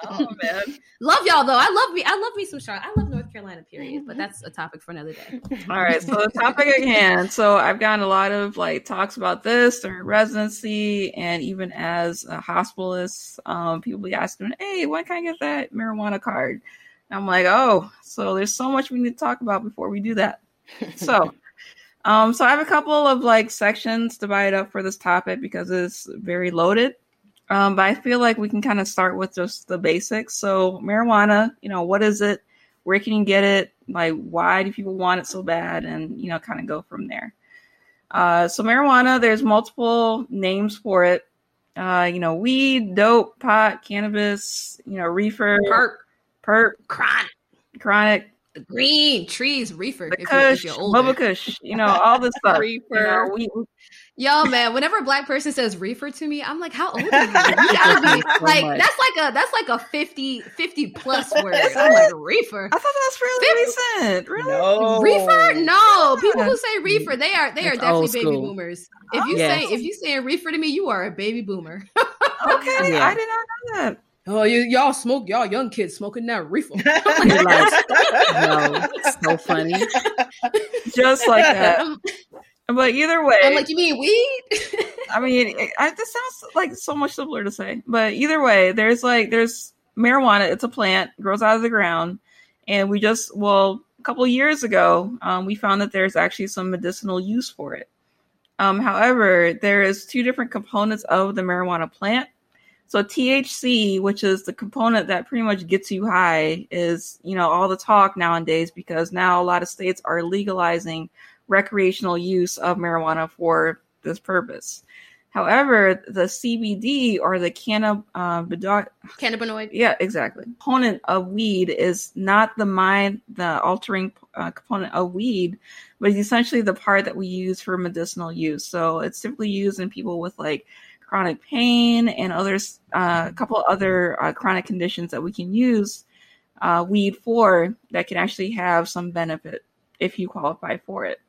Oh man, love y'all though. I love me. I love me some Charlotte. I love North Carolina. Period. But that's a topic for another day. All right. So the topic at hand. So I've gotten a lot of like talks about this during residency, and even as a hospitalist, um, people be asking, "Hey, when can I get that marijuana card?" I'm like, oh, so there's so much we need to talk about before we do that. so, um, so I have a couple of like sections divided up for this topic because it's very loaded. Um, but I feel like we can kind of start with just the basics. So, marijuana, you know, what is it? Where can you get it? Like, why do people want it so bad? And you know, kind of go from there. Uh, so, marijuana, there's multiple names for it. Uh, you know, weed, dope, pot, cannabis, you know, reefer, perp, perp, chronic, chronic, green trees, reefer, the if, Kush, you're, if you're Kush, you know, all this stuff. reefer. You know, we, Yo, man, whenever a black person says reefer to me, I'm like, how old are you? you gotta be like, so that's like a that's like a 50, 50 plus word. I'm like, reefer. I thought that was really 50? recent. Really? No. Reefer? No. People who say reefer, they are they are definitely baby boomers. If you yes. say if you say reefer to me, you are a baby boomer. okay. Yeah. I did not know that. Oh, you, y'all smoke, y'all young kids smoking that reefer. like, no, so funny. Just like that. Um, But either way, I'm like, you mean weed? I mean, it, I, this sounds like so much simpler to say. But either way, there's like there's marijuana. It's a plant, grows out of the ground, and we just well, a couple years ago, um, we found that there's actually some medicinal use for it. Um, however, there is two different components of the marijuana plant. So THC, which is the component that pretty much gets you high, is you know all the talk nowadays because now a lot of states are legalizing recreational use of marijuana for this purpose. However, the CBD or the cannabinoid, Cannabinoid. yeah, exactly, component of weed is not the mind, the altering uh, component of weed, but it's essentially the part that we use for medicinal use. So it's typically used in people with like chronic pain and others, uh, a couple other uh, chronic conditions that we can use uh, weed for that can actually have some benefit if you qualify for it.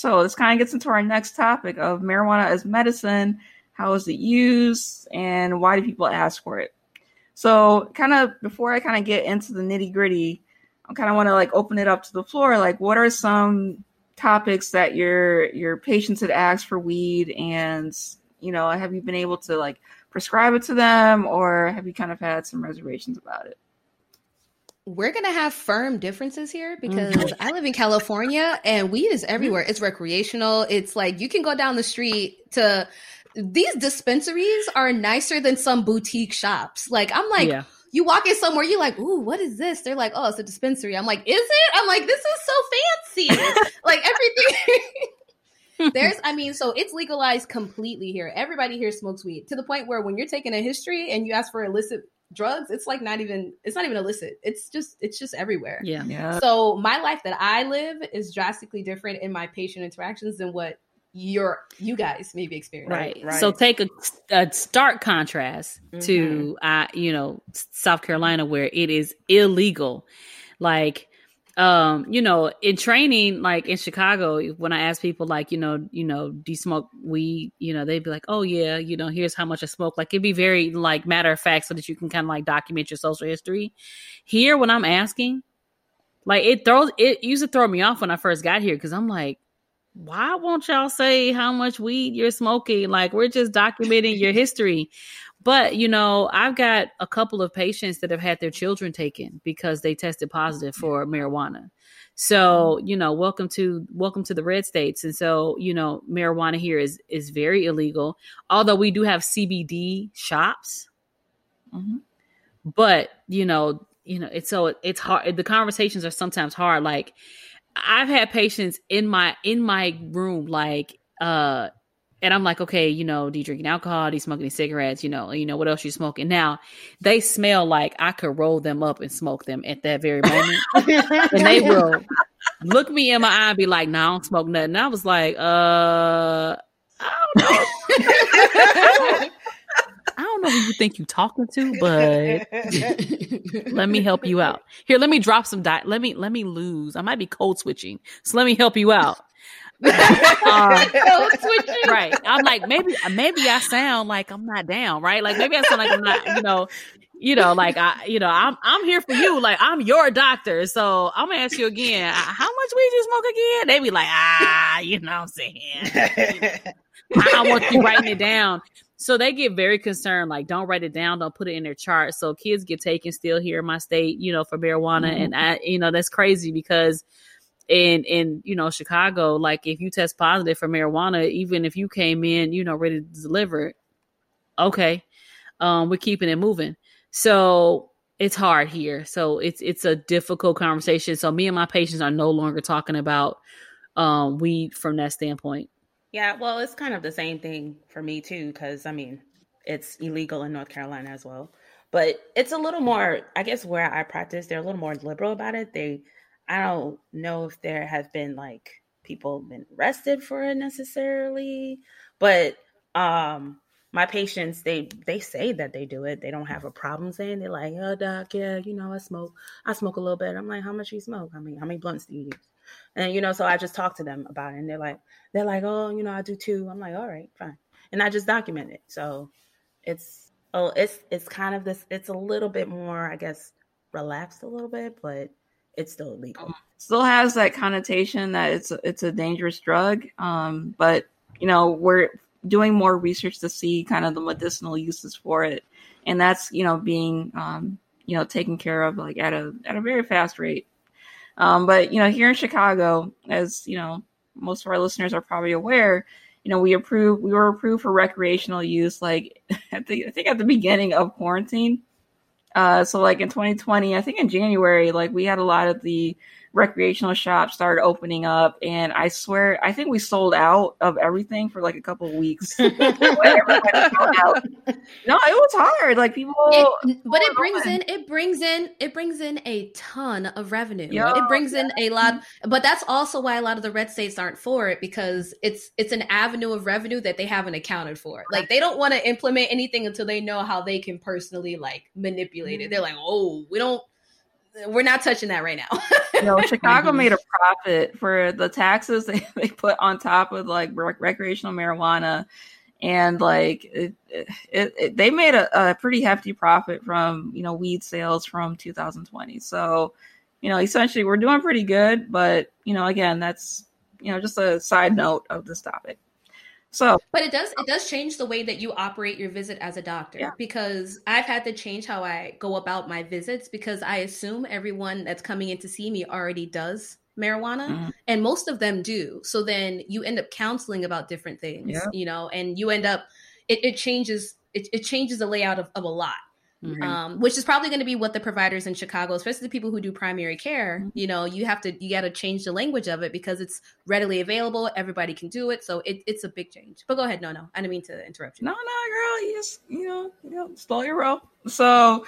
So this kind of gets into our next topic of marijuana as medicine. How is it used, and why do people ask for it? So, kind of before I kind of get into the nitty gritty, I kind of want to like open it up to the floor. Like, what are some topics that your your patients had asked for weed, and you know, have you been able to like prescribe it to them, or have you kind of had some reservations about it? We're gonna have firm differences here because mm-hmm. I live in California and weed is everywhere. It's recreational. It's like you can go down the street to these dispensaries are nicer than some boutique shops. Like I'm like, yeah. you walk in somewhere, you're like, ooh, what is this? They're like, oh, it's a dispensary. I'm like, is it? I'm like, this is so fancy. like everything. There's, I mean, so it's legalized completely here. Everybody here smokes weed to the point where when you're taking a history and you ask for illicit drugs it's like not even it's not even illicit it's just it's just everywhere yeah. yeah so my life that i live is drastically different in my patient interactions than what your you guys maybe experience right, right. so take a, a stark contrast mm-hmm. to uh you know south carolina where it is illegal like um, you know, in training, like in Chicago, when I ask people, like, you know, you know, do you smoke weed? You know, they'd be like, oh yeah, you know, here's how much I smoke. Like, it'd be very like matter of fact, so that you can kind of like document your social history. Here, when I'm asking, like, it throws it used to throw me off when I first got here because I'm like, why won't y'all say how much weed you're smoking? Like, we're just documenting your history. But, you know, I've got a couple of patients that have had their children taken because they tested positive for marijuana. So, you know, welcome to welcome to the red states. And so, you know, marijuana here is is very illegal. Although we do have CBD shops. Mm-hmm. But, you know, you know, it's so it's hard the conversations are sometimes hard like I've had patients in my in my room like uh and I'm like, okay, you know, do you drinking alcohol? Do you smoking any cigarettes? You know, you know what else you smoking? Now they smell like I could roll them up and smoke them at that very moment, and they will look me in my eye and be like, "No, nah, I don't smoke nothing." And I was like, "Uh, I don't know." I don't know who you think you're talking to, but let me help you out. Here, let me drop some diet. Let me let me lose. I might be code switching, so let me help you out um, right. I'm like, maybe maybe I sound like I'm not down, right? Like maybe I sound like I'm not, you know, you know, like I, you know, I'm I'm here for you. Like I'm your doctor. So I'm gonna ask you again, uh, how much weed you smoke again? They be like, ah, you know what I'm saying. I want you writing it down. So they get very concerned, like, don't write it down, don't put it in their chart. So kids get taken still here in my state, you know, for marijuana. Mm-hmm. And I, you know, that's crazy because in in you know Chicago, like if you test positive for marijuana, even if you came in, you know, ready to deliver, okay, um, we're keeping it moving. So it's hard here. So it's it's a difficult conversation. So me and my patients are no longer talking about um, weed from that standpoint. Yeah, well, it's kind of the same thing for me too, because I mean, it's illegal in North Carolina as well. But it's a little more, I guess, where I practice, they're a little more liberal about it. They I don't know if there has been like people been arrested for it necessarily, but um my patients they they say that they do it. They don't have a problem saying they're like, oh doc, yeah, you know, I smoke. I smoke a little bit. I'm like, how much you smoke? I mean, how many blunts do you use? And you know, so I just talk to them about it and they're like, they're like, oh, you know, I do too. I'm like, all right, fine. And I just document it. So it's oh, it's it's kind of this it's a little bit more, I guess, relaxed a little bit, but it's still illegal. Um, still has that connotation that it's it's a dangerous drug. Um, but you know, we're doing more research to see kind of the medicinal uses for it, and that's you know being um, you know taken care of like at a at a very fast rate. Um, but you know, here in Chicago, as you know, most of our listeners are probably aware, you know, we approve we were approved for recreational use like I think I think at the beginning of quarantine. Uh, so like in 2020, I think in January, like we had a lot of the recreational shops started opening up, and I swear, I think we sold out of everything for like a couple of weeks. no, it was hard. Like people, it, but it brings in, it brings in, it brings in a ton of revenue. Yo, it brings yeah. in a lot, mm-hmm. but that's also why a lot of the red states aren't for it because it's it's an avenue of revenue that they haven't accounted for. Like they don't want to implement anything until they know how they can personally like manipulate it. They're like, oh, we don't we're not touching that right now. no, Chicago made a profit for the taxes they, they put on top of like rec- recreational marijuana. And like it, it, it, they made a, a pretty hefty profit from you know weed sales from 2020. So you know essentially we're doing pretty good, but you know again that's you know just a side note of this topic. So, but it does it does change the way that you operate your visit as a doctor yeah. because I've had to change how I go about my visits because I assume everyone that's coming in to see me already does marijuana mm-hmm. and most of them do. So then you end up counseling about different things, yeah. you know, and you end up it, it changes it, it changes the layout of, of a lot. Mm-hmm. Um, which is probably going to be what the providers in Chicago, especially the people who do primary care, mm-hmm. you know, you have to you got to change the language of it because it's readily available. Everybody can do it, so it, it's a big change. But go ahead, no, no, I didn't mean to interrupt you. No, no, girl, you just you know, you know, slow your roll. So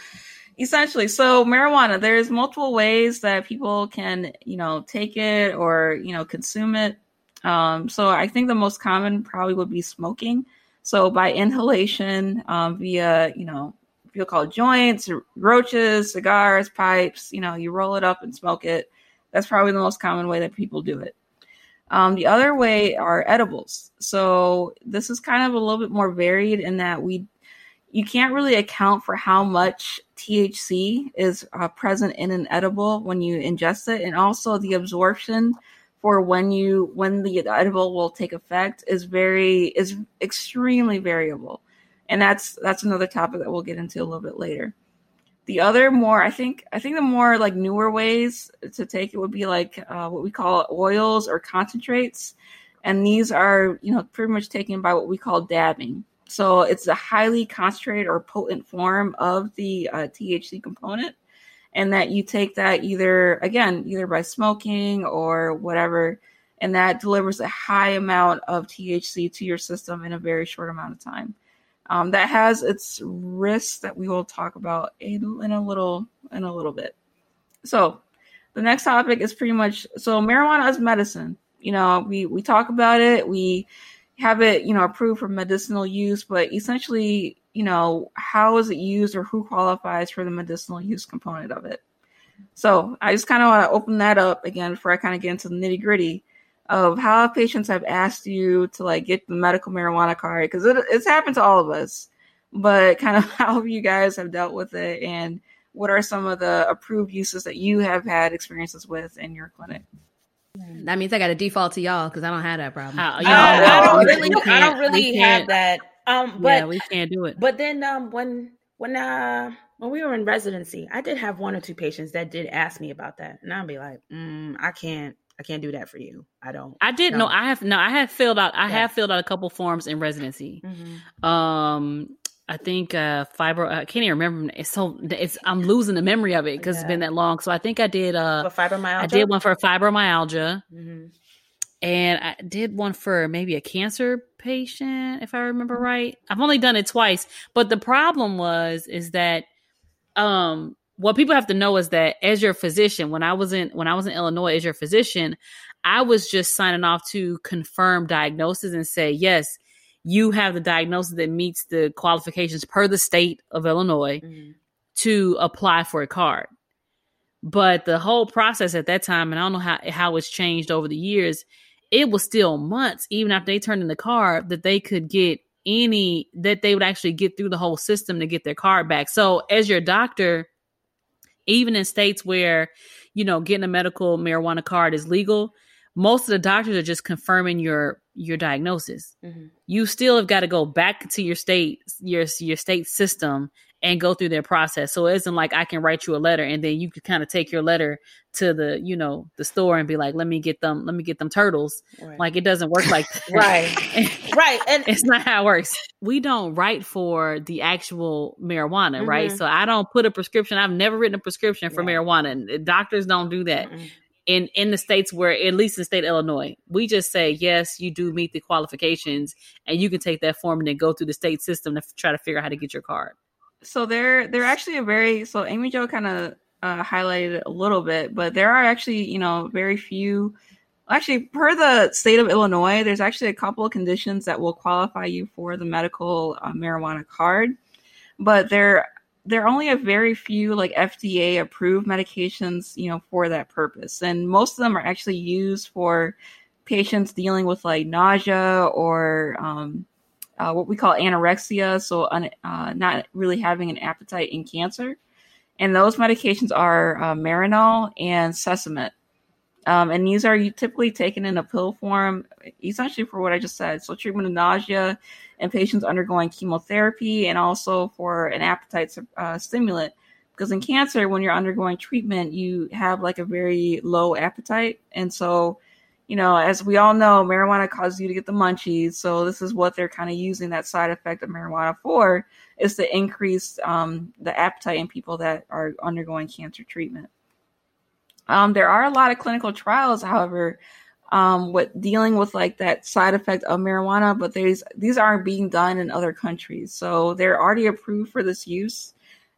essentially, so marijuana, there's multiple ways that people can you know take it or you know consume it. Um, so I think the most common probably would be smoking. So by inhalation um, via you know people call joints, roaches, cigars, pipes. You know, you roll it up and smoke it. That's probably the most common way that people do it. Um, the other way are edibles. So this is kind of a little bit more varied in that we you can't really account for how much THC is uh, present in an edible when you ingest it, and also the absorption for when you when the edible will take effect is very is extremely variable and that's that's another topic that we'll get into a little bit later. The other more i think i think the more like newer ways to take it would be like uh, what we call oils or concentrates. And these are you know pretty much taken by what we call dabbing. So it's a highly concentrated or potent form of the uh, thc component. And that you take that either again either by smoking or whatever and that delivers a high amount of thc to your system in a very short amount of time um, that has its risks that we will talk about in, in a little in a little bit. So the next topic is pretty much so marijuana as medicine. You know, we we talk about it, we have it, you know, approved for medicinal use, but essentially, you know, how is it used or who qualifies for the medicinal use component of it? So I just kind of want to open that up again before I kind of get into the nitty gritty of how patients have asked you to like get the medical marijuana card because it, it's happened to all of us but kind of how you guys have dealt with it and what are some of the approved uses that you have had experiences with in your clinic? That means i got to default to y'all because i don't have that problem. Uh, I, I, don't really i don't really have that. Um but yeah, we can't do it. but then um when when uh when we were in residency i did have one or two patients that did ask me about that and i'd be like mm, i can't I can't do that for you. I don't. I did no. I have no. I have filled out. I yeah. have filled out a couple forms in residency. Mm-hmm. Um, I think uh fibro. I can't even remember. It's so. It's. I'm losing the memory of it because yeah. it's been that long. So I think I did. Uh, for fibromyalgia. I did one for a fibromyalgia. Mm-hmm. And I did one for maybe a cancer patient, if I remember mm-hmm. right. I've only done it twice, but the problem was is that um what people have to know is that as your physician, when I was in when I was in Illinois as your physician, I was just signing off to confirm diagnosis and say, yes, you have the diagnosis that meets the qualifications per the state of Illinois mm-hmm. to apply for a card. But the whole process at that time, and I don't know how, how it's changed over the years, it was still months, even after they turned in the card, that they could get any, that they would actually get through the whole system to get their card back. So as your doctor, even in states where you know getting a medical marijuana card is legal most of the doctors are just confirming your your diagnosis mm-hmm. you still have got to go back to your state your your state system and go through their process. So it isn't like I can write you a letter and then you could kind of take your letter to the, you know, the store and be like, let me get them, let me get them turtles. Right. Like it doesn't work like that. right. right. And it's not how it works. We don't write for the actual marijuana, mm-hmm. right? So I don't put a prescription. I've never written a prescription for marijuana. Doctors don't do that. Mm-hmm. in in the states where at least in state of Illinois, we just say yes, you do meet the qualifications, and you can take that form and then go through the state system to try to figure out how to get your card. So they're they're actually a very so Amy Jo kind of uh, highlighted it a little bit, but there are actually you know very few. Actually, per the state of Illinois, there's actually a couple of conditions that will qualify you for the medical uh, marijuana card, but there there are only a very few like FDA approved medications, you know, for that purpose, and most of them are actually used for patients dealing with like nausea or um, uh, what we call anorexia, so un, uh, not really having an appetite in cancer. And those medications are uh, Marinol and Cesamet. Um, and these are typically taken in a pill form, essentially for what I just said. So, treatment of nausea in patients undergoing chemotherapy and also for an appetite uh, stimulant. Because in cancer, when you're undergoing treatment, you have like a very low appetite. And so, you know, as we all know, marijuana causes you to get the munchies. So this is what they're kind of using that side effect of marijuana for is to increase um, the appetite in people that are undergoing cancer treatment. Um, there are a lot of clinical trials, however, um, with dealing with like that side effect of marijuana, but these these aren't being done in other countries. So they're already approved for this use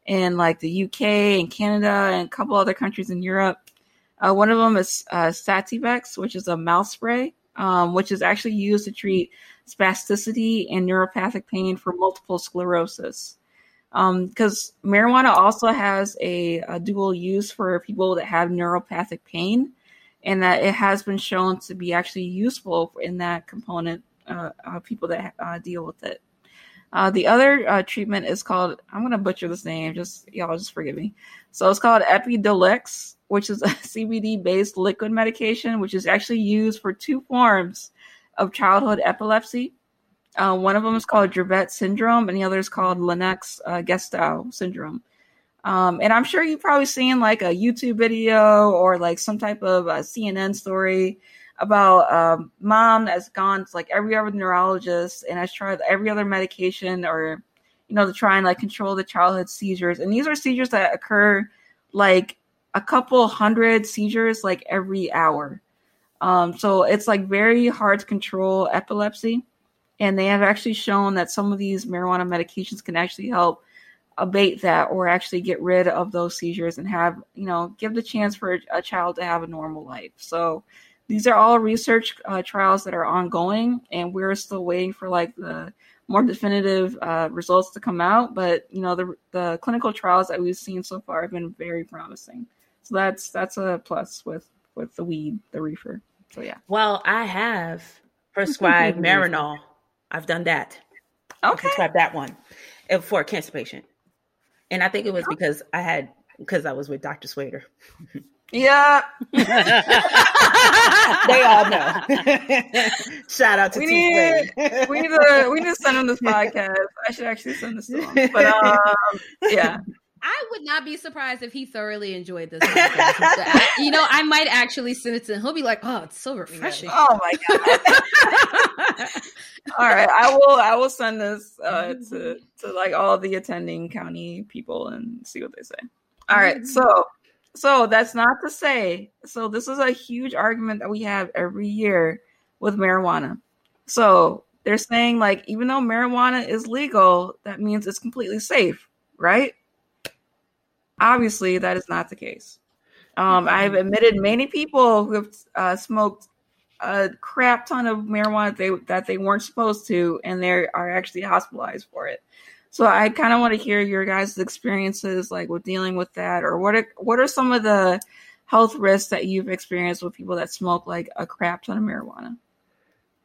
in like the UK and Canada and a couple other countries in Europe. Uh, one of them is uh, Sativex, which is a mouth spray, um, which is actually used to treat spasticity and neuropathic pain for multiple sclerosis. Because um, marijuana also has a, a, dual use for people that have neuropathic pain, and that it has been shown to be actually useful in that component uh, people that uh, deal with it. Uh, the other uh, treatment is called, I'm going to butcher this name, just y'all just forgive me. So it's called Epidiolex, which is a CBD based liquid medication, which is actually used for two forms of childhood epilepsy. Uh, one of them is called Dravet syndrome, and the other is called Lennox uh, syndrome. Um, and I'm sure you've probably seen like a YouTube video or like some type of uh, CNN story about um, mom that's gone to like every other neurologist and has tried every other medication or you know to try and like control the childhood seizures. And these are seizures that occur like a couple hundred seizures like every hour. Um, so it's like very hard to control epilepsy. And they have actually shown that some of these marijuana medications can actually help abate that or actually get rid of those seizures and have, you know, give the chance for a child to have a normal life. So these are all research uh, trials that are ongoing, and we're still waiting for like the more definitive uh, results to come out. But you know, the the clinical trials that we've seen so far have been very promising. So that's that's a plus with with the weed, the reefer. So yeah. Well, I have prescribed Marinol. I've done that. Okay. I prescribed that one uh, for a cancer patient, and I think it was because I had because I was with Dr. Swader. Yeah. they all know. Shout out to we need, we need to we need to send him this podcast. I should actually send this to him. But um, yeah. I would not be surprised if he thoroughly enjoyed this. you know, I might actually send it to him. He'll be like, "Oh, it's so refreshing." Oh my god! all right, I will. I will send this uh, to to like all the attending county people and see what they say. All right, mm-hmm. so so that's not to say. So this is a huge argument that we have every year with marijuana. So they're saying like even though marijuana is legal, that means it's completely safe, right? Obviously, that is not the case. Um, I've admitted many people who have uh, smoked a crap ton of marijuana that they, that they weren't supposed to, and they are actually hospitalized for it. So I kind of want to hear your guys' experiences, like with dealing with that, or what are what are some of the health risks that you've experienced with people that smoke like a crap ton of marijuana?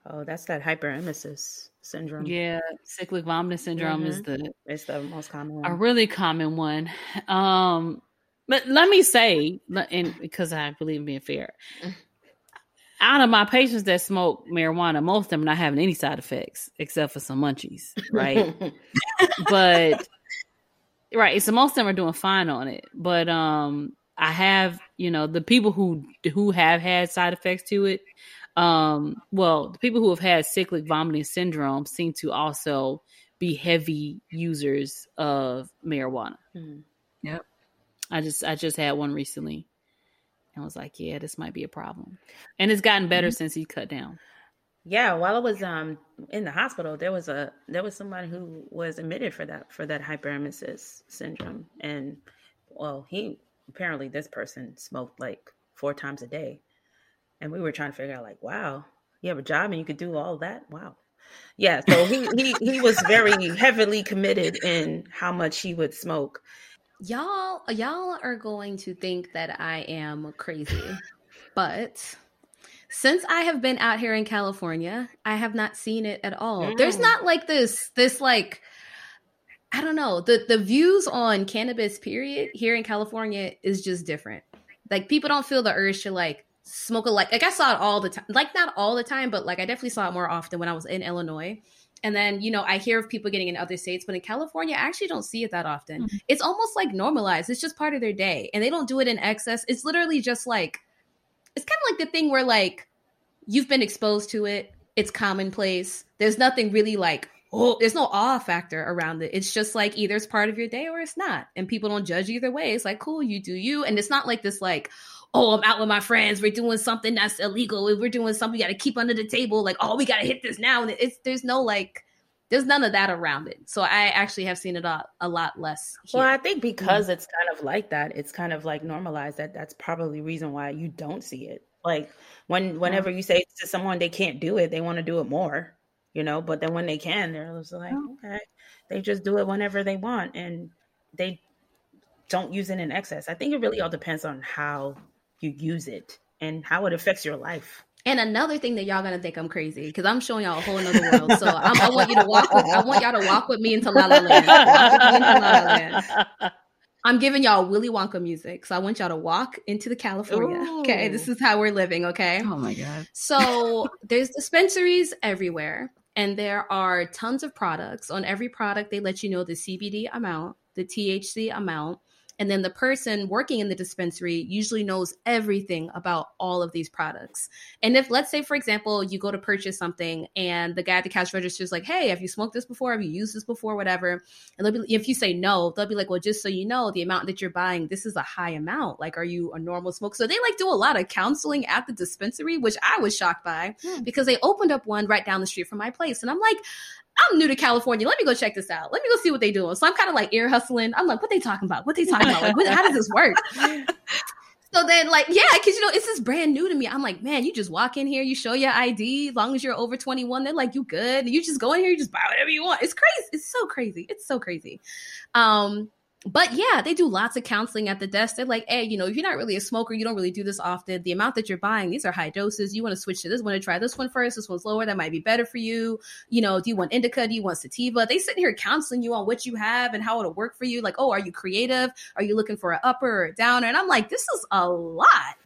Oh, that's that hyperemesis syndrome. Yeah, cyclic vomiting syndrome mm-hmm. is the it's the most common one. A really common one. Um, but let me say, and because I believe in being fair, out of my patients that smoke marijuana, most of them are not having any side effects except for some munchies, right? but right, so most of them are doing fine on it. But um, I have, you know, the people who who have had side effects to it um, well, the people who have had cyclic vomiting syndrome seem to also be heavy users of marijuana. Mm-hmm. Yep. I just I just had one recently. and was like, "Yeah, this might be a problem," and it's gotten better Mm-hmm. since he cut down. Yeah, while I was um in the hospital, there was a there was someone who was admitted for that for that hyperemesis syndrome, and well, he apparently this person smoked like four times a day, and we were trying to figure out like, wow, you have a job and you could do all that, wow, yeah. So he he he was very heavily committed in how much he would smoke. y'all y'all are going to think that I am crazy. but since I have been out here in California, I have not seen it at all. There's Mm. not like this this like I don't know. The the views on cannabis period here in California is just different. Like people don't feel the urge to like smoke a like like I saw it all the time. Like not all the time, but like I definitely saw it more often when I was in Illinois. And then, you know, I hear of people getting in other states, but in California, I actually don't see it that often. Mm-hmm. It's almost like normalized. It's just part of their day. And they don't do it in excess. It's literally just like it's kind of like the thing where like you've been exposed to it. It's commonplace. There's nothing really like oh, there's no awe factor around it. It's just like either it's part of your day or it's not. And people don't judge either way. It's like, cool, you do you. And it's not like this like, oh, I'm out with my friends. We're doing something that's illegal. We're doing something we got to keep under the table. Like, oh, we got to hit this now. And it's there's no like, there's none of that around it. So I actually have seen it a, a lot less. Here. Well, I think mm-hmm. because it's kind of like that, it's kind of like normalized. That that's probably the reason why you don't see it. Like when whenever you say to someone they can't do it, they want to do it more, you know. But then when they can, they're just like, oh. okay, they just do it whenever they want, and they don't use it in excess. I think it really all depends on how you use it and how it affects your life. And another thing that y'all gonna think I'm crazy because I'm showing y'all a whole nother world. So I'm, I want you to walk with. I want y'all to walk with me into La La Land. Walk with me into La La I'm giving y'all Willy Wonka music, so I want y'all to walk into the California. Okay, this is how we're living. Okay, Oh my god. so there's dispensaries everywhere, and there are tons of products. On every product, they let you know the CBD amount, the THC amount, and then the person working in the dispensary usually knows everything about all of these products. And if, let's say, for example, you go to purchase something and the guy at the cash register is like, hey, have you smoked this before? Have you used this before? Whatever. And they'll be, if you say no, they'll be like, well, just so you know, the amount that you're buying, this is a high amount. Like, are you a normal smoker? So they like do a lot of counseling at the dispensary, which I was shocked by Hmm. because they opened up one right down the street from my place. And I'm like, I'm new to California. Let me go check this out. Let me go see what they doing. So I'm kind of like ear hustling. I'm like, what they talking about? What they talking about? Like, what, how does this work? So then, like, yeah, because you know, it's just brand new to me. I'm like, man, you just walk in here, you show your ID, as long as you're over 21, they're like, you good. You just go in here, you just buy whatever you want. It's crazy. It's so crazy. It's so crazy. Um, but yeah, they do lots of counseling at the desk. They're like, hey, you know, if you're not really a smoker, you don't really do this often. The amount that you're buying, these are high doses. You want to switch to this, want to try this one first. This one's lower. That might be better for you. You know, do you want indica? Do you want sativa? They sit here counseling you on what you have and how it'll work for you. Like, oh, are you creative? Are you looking for an upper or a downer? And I'm like, this is a lot.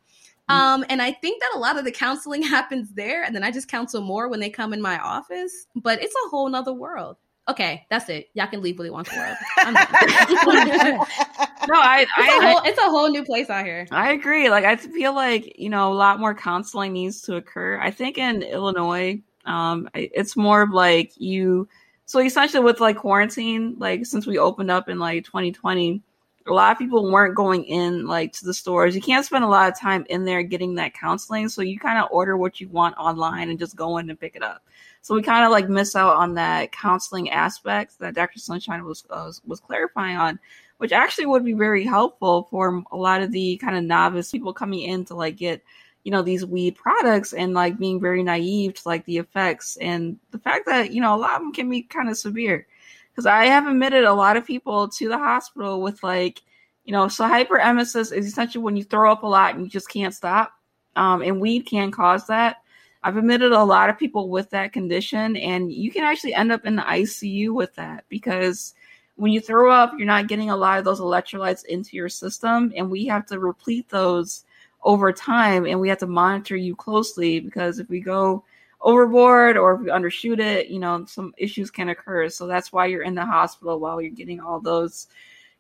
Um, and I think that a lot of the counseling happens there, and then I just counsel more when they come in my office. But it's a whole nother world. Okay, that's it. Y'all can leave Willy Wonka world. I'm done. No, I, it's, a I, whole, it's a whole new place out here. I agree. Like I feel like you know a lot more counseling needs to occur. I think in Illinois, um, it's more of like you. So essentially, with like quarantine, like since we opened up in like 2020, a lot of people weren't going in like to the stores. You can't spend a lot of time in there getting that counseling. So you kind of order what you want online and just go in and pick it up. So we kind of like miss out on that counseling aspect that Dr. Sunshine was uh, was, clarifying on which actually would be very helpful for a lot of the kind of novice people coming in to like get you know these weed products and like being very naive to like the effects and the fact that you know a lot of them can be kind of severe because i have admitted a lot of people to the hospital with like you know so hyperemesis is essentially when you throw up a lot and you just can't stop um, and weed can cause that i've admitted a lot of people with that condition and you can actually end up in the icu with that because when you throw up, you're not getting a lot of those electrolytes into your system, and we have to replete those over time, and we have to monitor you closely because if we go overboard or if we undershoot it, you know, some issues can occur. So that's why you're in the hospital while you're getting all those,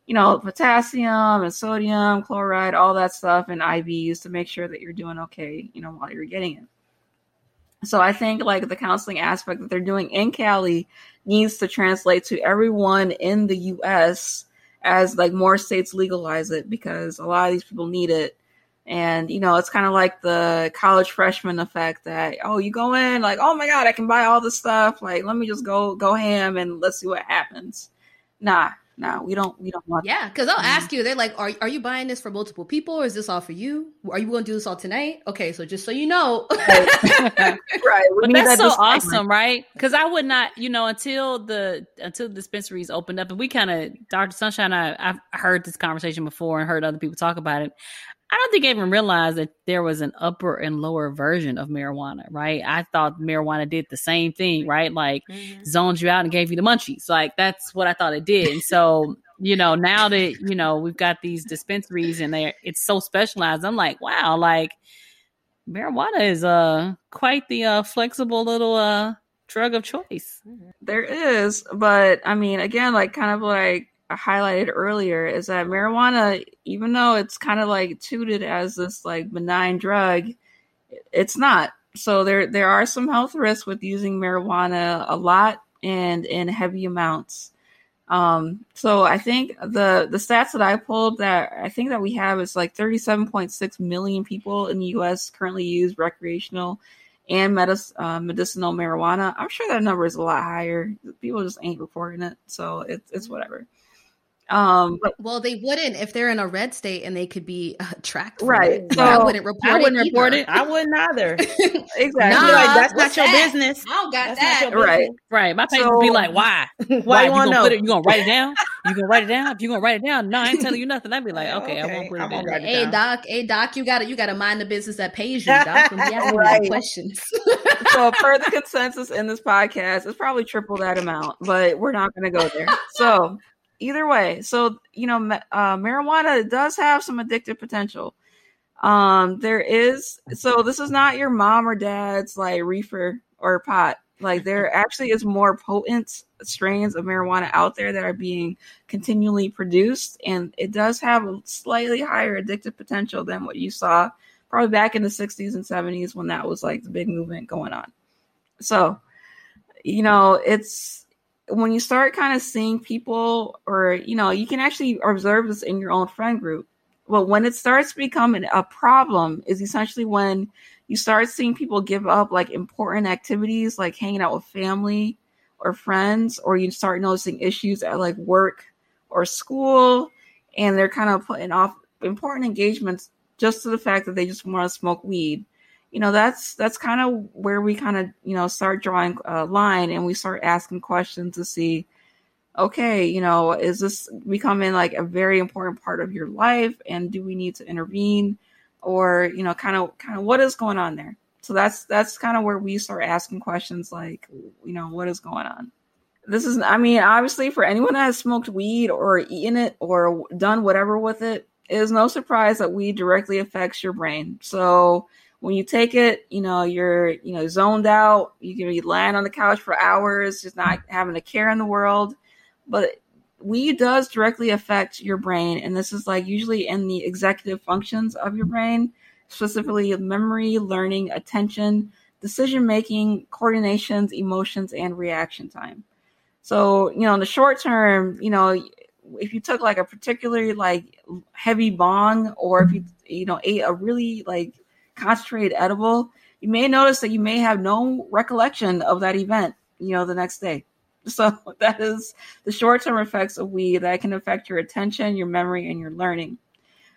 you know, potassium and sodium, chloride, all that stuff, and IVs to make sure that you're doing okay, you know, while you're getting it. So I think like the counseling aspect that they're doing in Cali needs to translate to everyone in the US as like more states legalize it because a lot of these people need it. And you know, it's kind of like the college freshman effect that oh, you go in like, oh my god, I can buy all this stuff. Like, let me just go go ham and let's see what happens. Nah, no, we don't. We don't want. Yeah, because they'll ask you. They're like, "Are are you buying this for multiple people, or is this all for you? Are you going to do this all tonight?" Okay, so just so you know, right? right. But that's that so awesome, right? Because I would not, you know, until the until the dispensaries opened up, and we kind of, Doctor Sunshine, I I've heard this conversation before and heard other people talk about it. I don't think I even realized that there was an upper and lower version of marijuana, right? I thought marijuana did the same thing, right? Like mm-hmm. zoned you out and gave you the munchies. Like that's what I thought it did. And so, you know, now that, you know, we've got these dispensaries and they it's so specialized, I'm like, wow, like marijuana is uh quite the uh flexible little uh drug of choice. There is, but I mean, again, like kind of like highlighted earlier is that marijuana, even though it's kind of like touted as this like benign drug, it's not. So there there are some health risks with using marijuana a lot and in heavy amounts. Um, so I think the the stats that I pulled that I think that we have is like 37.6 million people in the U.S. currently use recreational and medis- uh, medicinal marijuana. I'm sure that number is a lot higher. People just ain't reporting it, so it's whatever. Um, but, well, they wouldn't if they're in a red state and they could be uh, tracked. Right. So I wouldn't report I wouldn't it. report it. I wouldn't either. exactly. Nah, like, that's not your that? business. I don't got that's that. Right. Right. My patients so, be like, why? Why, why you, want to know? It, you gonna write it down? You gonna write it down? If you gonna write it down, no, I ain't telling you nothing. I'd be like, okay, okay I won't put it down. Hey doc, hey doc, you gotta you gotta mind the business that pays you, doc. When you right. questions. so per the consensus in this podcast, it's probably triple that amount, but we're not gonna go there. So either way, so you know, uh, marijuana does have some addictive potential. Um, there is so this is not your mom or dad's like reefer or pot. Like there actually is more potent strains of marijuana out there that are being continually produced, and it does have a slightly higher addictive potential than what you saw probably back in the 60s and 70s when that was like the big movement going on. So, you know, it's when you start kind of seeing people, or you know, you can actually observe this in your own friend group. But when it starts becoming a problem, is essentially when you start seeing people give up like important activities, like hanging out with family or friends, or you start noticing issues at like work or school, and they're kind of putting off important engagements just to the fact that they just want to smoke weed you know that's that's kind of where we kind of you know start drawing a line and we start asking questions to see okay you know is this becoming like a very important part of your life and do we need to intervene? Or you know kind of kind of what is going on there? So that's that's kind of where we start asking questions like you know what is going on? This is i mean obviously for anyone that has smoked weed or eaten it or done whatever with it it is no surprise that weed directly affects your brain. So when you take it, you know, you're, you know, zoned out. You can be lying on the couch for hours, just not having a care in the world. But weed does directly affect your brain. And this is like usually in the executive functions of your brain, specifically memory, learning, attention, decision making, coordinations, emotions, and reaction time. So, you know, in the short term, you know, if you took like a particularly like heavy bong or if you, you know, ate a really like concentrated edible, you may notice that you may have no recollection of that event, you know, the next day. So that is the short-term effects of weed that can affect your attention, your memory, and your learning.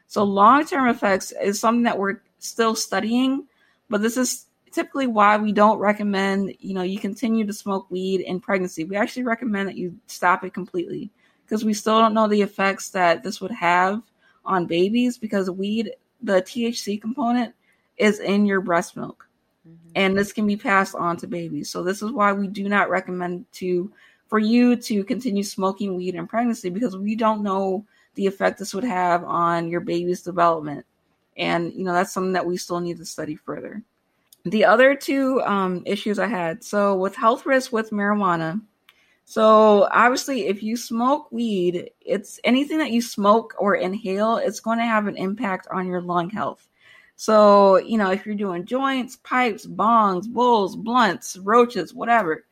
So long-term effects is something that we're still studying, but this is typically why we don't recommend, you know, you continue to smoke weed in pregnancy. We actually recommend that you stop it completely because we still don't know the effects that this would have on babies because weed, the THC component is in your breast milk. Mm-hmm. And this can be passed on to babies. So this is why we do not recommend to for you to continue smoking weed in pregnancy because we don't know the effect this would have on your baby's development. And you know that's something that we still need to study further. The other two um, issues I had so with health risks with marijuana. So obviously, if you smoke weed, it's anything that you smoke or inhale, it's going to have an impact on your lung health. So, you know, if you're doing joints, pipes, bongs, bowls, blunts, roaches, whatever,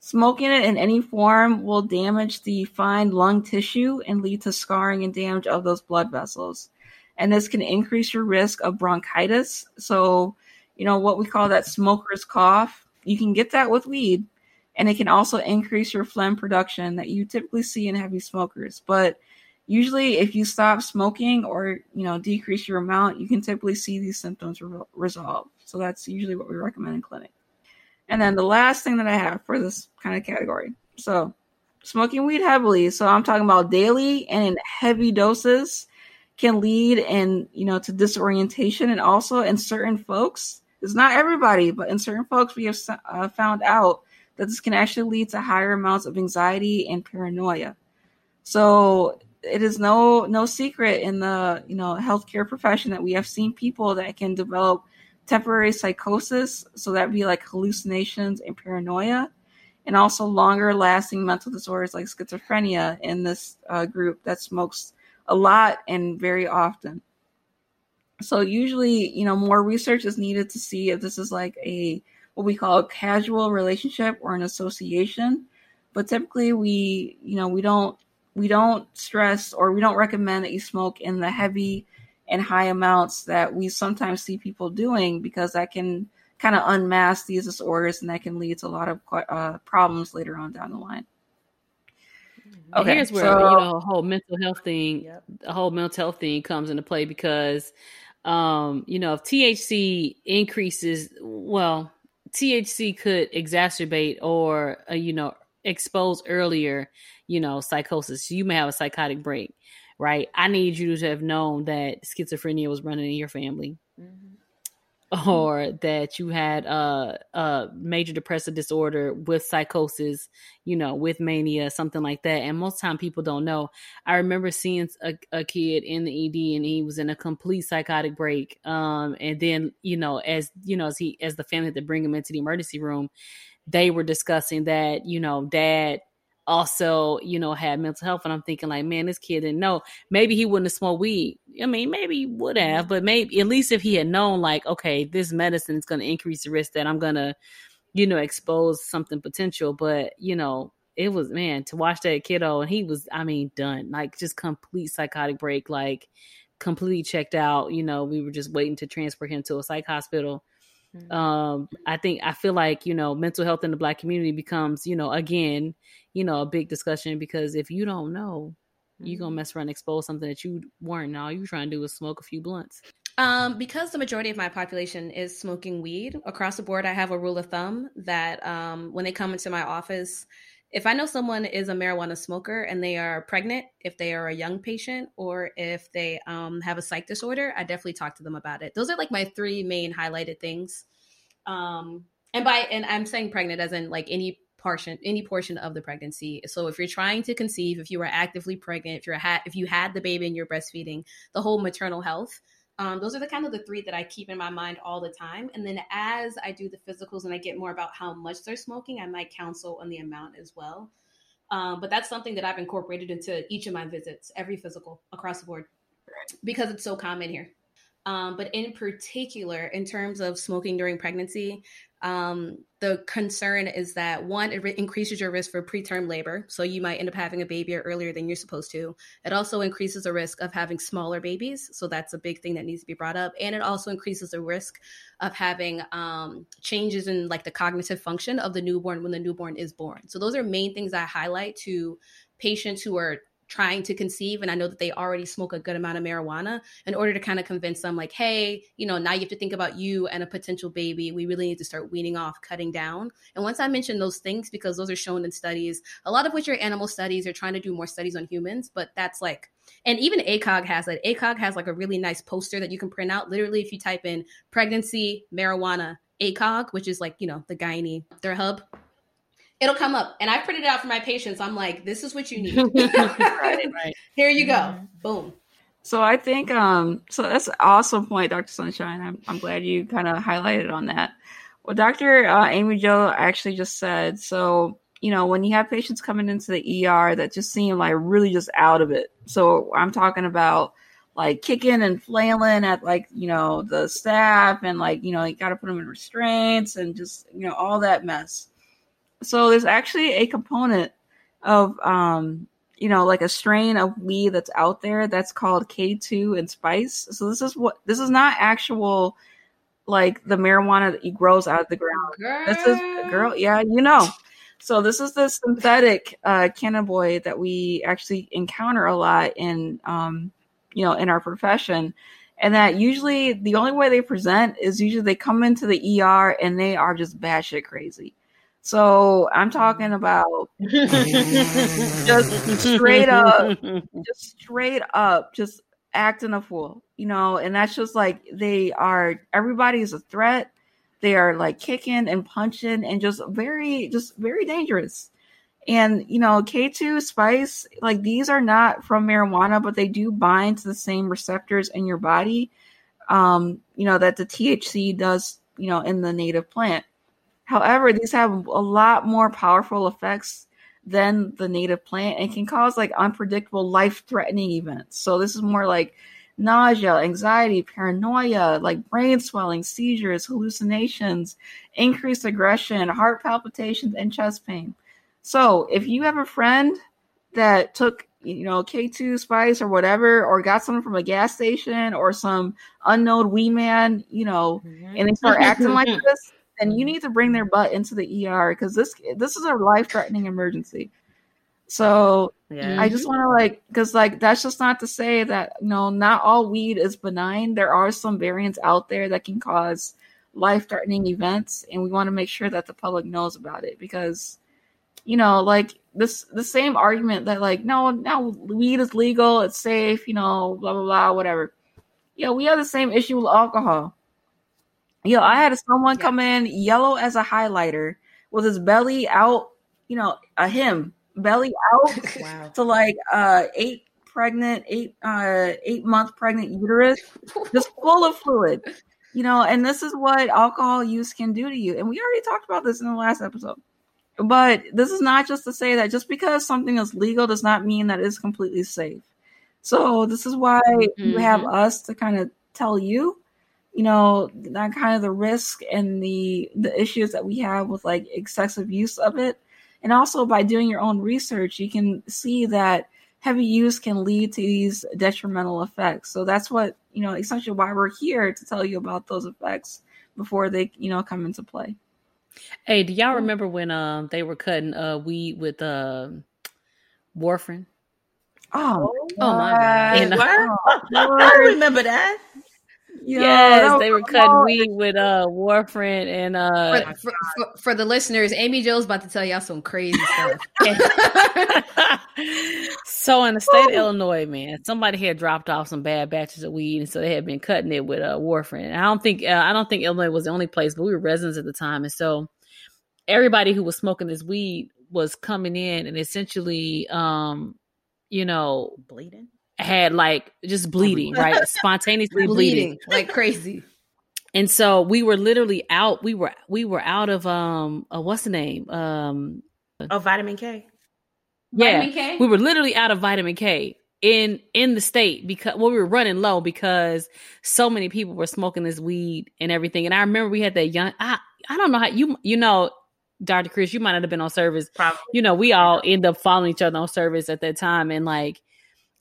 smoking it in any form will damage the fine lung tissue and lead to scarring and damage of those blood vessels. and this can increase your risk of bronchitis. So, you know, what we call that smoker's cough, you can get that with weed, and it can also increase your phlegm production that you typically see in heavy smokers. But usually, if you stop smoking or, you know, decrease your amount, you can typically see these symptoms re- resolve. So, that's usually what we recommend in clinic. And then the last thing that I have for this kind of category. So, smoking weed heavily. So, I'm talking about daily and in heavy doses can lead in you know to disorientation and also in certain folks it's not everybody but in certain folks we have uh, found out that this can actually lead to higher amounts of anxiety and paranoia so it is no no secret in the you know healthcare profession that we have seen people that can develop temporary psychosis so that be like hallucinations and paranoia and also longer lasting mental disorders like schizophrenia in this uh, group that smokes a lot and very often. So usually, you know, more research is needed to see if this is like a what we call a casual relationship or an association. But typically we, you know, we don't we don't stress or we don't recommend that you smoke in the heavy and high amounts that we sometimes see people doing because that can kind of unmask these disorders and that can lead to a lot of uh, problems later on down the line. Okay, here's where so, you know a whole mental health thing, yep. the whole mental health thing comes into play because, um, you know, if THC increases, well, THC could exacerbate or uh, you know expose earlier, you know, psychosis. You may have a psychotic break, right? I need you to have known that schizophrenia was running in your family. Mm-hmm. Or that you had a, a major depressive disorder with psychosis, you know, with mania, something like that. And most time people don't know. I remember seeing a, a kid in the ED and he was in a complete psychotic break. Um, and then, you know, as you know, as he as the family had to bring him into the emergency room, they were discussing that, you know, dad also, you know, had mental health. And I'm thinking, like, man, this kid didn't know. Maybe he wouldn't have smoked weed. I mean, maybe he would have, but maybe at least if he had known, like, okay, this medicine is going to increase the risk that I'm going to, you know, expose something potential. But, you know, it was, man, to watch that kiddo and he was, I mean, done, like, just complete psychotic break, like, completely checked out. You know, we were just waiting to transfer him to a psych hospital. Mm-hmm. Um, I think I feel like you know mental health in the black community becomes you know again you know, a big discussion because if you don't know, you're gonna mm-hmm. mess around and expose something that you weren't. All you trying to do is smoke a few blunts. Um, because the majority of my population is smoking weed across the board, I have a rule of thumb that um, when they come into my office, if I know someone is a marijuana smoker and they are pregnant, if they are a young patient, or if they um, have a psych disorder, I definitely talk to them about it. Those are like my three main highlighted things. Um, and by and I'm saying pregnant as in like any portion any portion of the pregnancy so if you're trying to conceive if you are actively pregnant if you're ha- if you had the baby and you're breastfeeding the whole maternal health um, those are the kind of the three that i keep in my mind all the time. And then as i do the physicals and i get more about how much they're smoking i might counsel on the amount as well. Um, but that's something that i've incorporated into each of my visits every physical across the board because it's so common here. Um, but in particular, in terms of smoking during pregnancy, um, the concern is that one, it re- increases your risk for preterm labor. So you might end up having a baby earlier than you're supposed to. It also increases the risk of having smaller babies. So that's a big thing that needs to be brought up. And it also increases the risk of having um, changes in like the cognitive function of the newborn when the newborn is born. So those are main things I highlight to patients who are trying to conceive and I know that they already smoke a good amount of marijuana in order to kind of convince them like, hey, you know, now you have to think about you and a potential baby. We really need to start weaning off, cutting down. And once I mention those things, because those are shown in studies, a lot of which are animal studies, are trying to do more studies on humans, but that's like and even ACOG has that. ACOG has like a really nice poster that you can print out. Literally, if you type in pregnancy, marijuana, ACOG, which is like, you know, the gynae, their hub, it'll come up. And I printed it out for my patients. I'm like, this is what you need. right, right. Here you go. Mm-hmm. Boom. So I think um so that's an awesome point, Dr. Sunshine. I'm I'm glad you kind of highlighted on that. What Dr. Uh, Amy Jo actually just said. So you know when you have patients coming into the ER that just seem like really just out of it. So I'm talking about like kicking and flailing at like you know the staff and like you know you got to put them in restraints and just you know all that mess so there's actually a component of um, you know, like a strain of weed that's out there that's called K2 and spice. So this is what this is not actual like the marijuana that grows out of the ground. Girl. This is girl, yeah, you know. So this is the synthetic uh cannabinoid that we actually encounter a lot in um you know in our profession. And that usually the only way they present is usually they come into the ER and they are just batshit crazy. So I'm talking about just straight up, just straight up, just acting a fool, you know. And that's just like they are. Everybody is a threat. They are like kicking and punching and just very, just very dangerous. And you know, K2 spice, like these are not from marijuana, but they do bind to the same receptors in your body. Um, you know, that the THC does, you know, in the native plant. However, these have a lot more powerful effects than the native plant and can cause like unpredictable life threatening events. So, this is more like nausea, anxiety, paranoia, like brain swelling, seizures, hallucinations, increased aggression, heart palpitations, and chest pain. So, if you have a friend that took you know K2 spice or whatever, or got something from a gas station or some unknown wee man, you know, mm-hmm. and they start acting like this, then you need to bring their butt into the ER because this this is a life threatening emergency. So Yeah. I just want to like because like that's just not to say that you know not all weed is benign. There are some variants out there that can cause life threatening events, and we want to make sure that the public knows about it because you know like this the same argument that like no now weed is legal, it's safe, you know, blah blah blah, whatever. Yeah, we have the same issue with alcohol. Yo, I had someone Yeah. come in yellow as a highlighter with his belly out, you know, a him belly out Wow. to like uh eight pregnant, eight uh eight month pregnant uterus, just full of fluid. You know, and this is what alcohol use can do to you. And we already talked about this in the last episode. But this is not just to say that just because something is legal does not mean that it's completely safe. So this is why you have us to kind of tell you, you know, that kind of the risk and the the issues that we have with like excessive use of it. And also by doing your own research, you can see that heavy use can lead to these detrimental effects. So that's what, you know, essentially why we're here to tell you about those effects before they, you know, come into play. Hey, do y'all remember when um they were cutting uh weed with uh warfarin? Oh, Oh my God. And, uh, What? I remember that. Yo, yes, they were cutting so- weed with uh warfarin and uh For, for, for, for the listeners, Amy Jo's about to tell y'all some crazy stuff. so in the state of Illinois, man, somebody had dropped off some bad batches of weed, and so they had been cutting it with a uh, warfarin. And I don't think uh, I don't think Illinois was the only place, but we were residents at the time, and so everybody who was smoking this weed was coming in and essentially, um, you know, Bleeding. Had like just bleeding, right, spontaneously bleeding. bleeding like crazy. And so we were literally out. We were we were out of um, uh, what's the name? Um, Oh, vitamin K. yeah, Vitamin K? we were literally out of vitamin K in in the state because well, we were running low because so many people were smoking this weed and everything. And I remember we had that young. I I don't know how you you know, Dr. Chris, you might not have been on service. Probably. You know, we all end up following each other on service at that time, and like.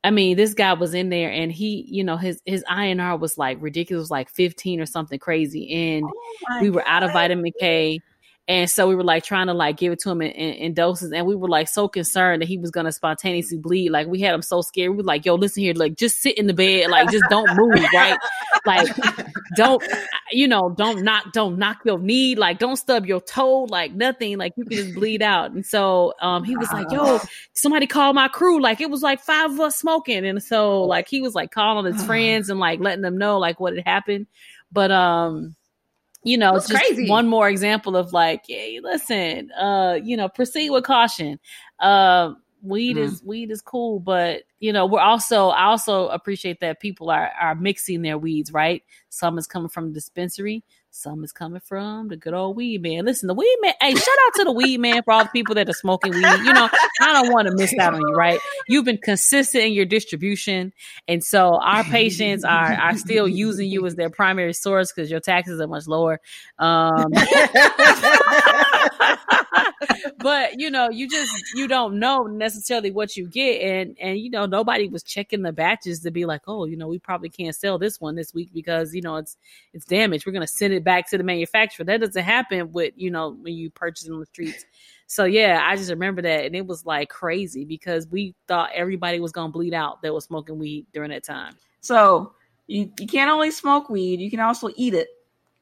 I mean, this guy was in there and he, you know, his his INR was like ridiculous, like 15 or something crazy. And Oh we were out of vitamin K. And so we were like trying to like give it to him in, in, in doses, and we were like so concerned that he was gonna spontaneously bleed. Like we had him so scared. We were like, "Yo, listen here, like just sit in the bed, like just don't move, right? Like don't, you know, don't knock, don't knock your knee, like don't stub your toe, like nothing, like you can just bleed out." And so um, he was like, "Yo, somebody call my crew." Like it was like five of us smoking, and so like he was like calling his friends and like letting them know like what had happened. But um, you know, it's just crazy. one more example of like, hey, listen, uh, you know, proceed with caution. Uh, weed is weed is cool, but you know, we're also I also appreciate that people are are mixing their weeds, right? Some is coming from dispensary, some is coming from the good old weed man. Listen, the weed man, hey, shout out to the weed man for all the people that are smoking weed. You know, I don't want to miss out on you, right? You've been consistent in your distribution, and so our patients are are still using you as their primary source because your taxes are much lower. Um, but you know, you just you don't know necessarily what you get, and and you know, nobody was checking the batches to be like, oh, you know, we probably can't sell this one this week because you know it's it's damaged. We're gonna send it back to the manufacturer. That doesn't happen with you know when you purchase on the streets. So yeah, I just remember that, and it was like crazy because we thought everybody was gonna bleed out that was smoking weed during that time. So you you can't only smoke weed, you can also eat it.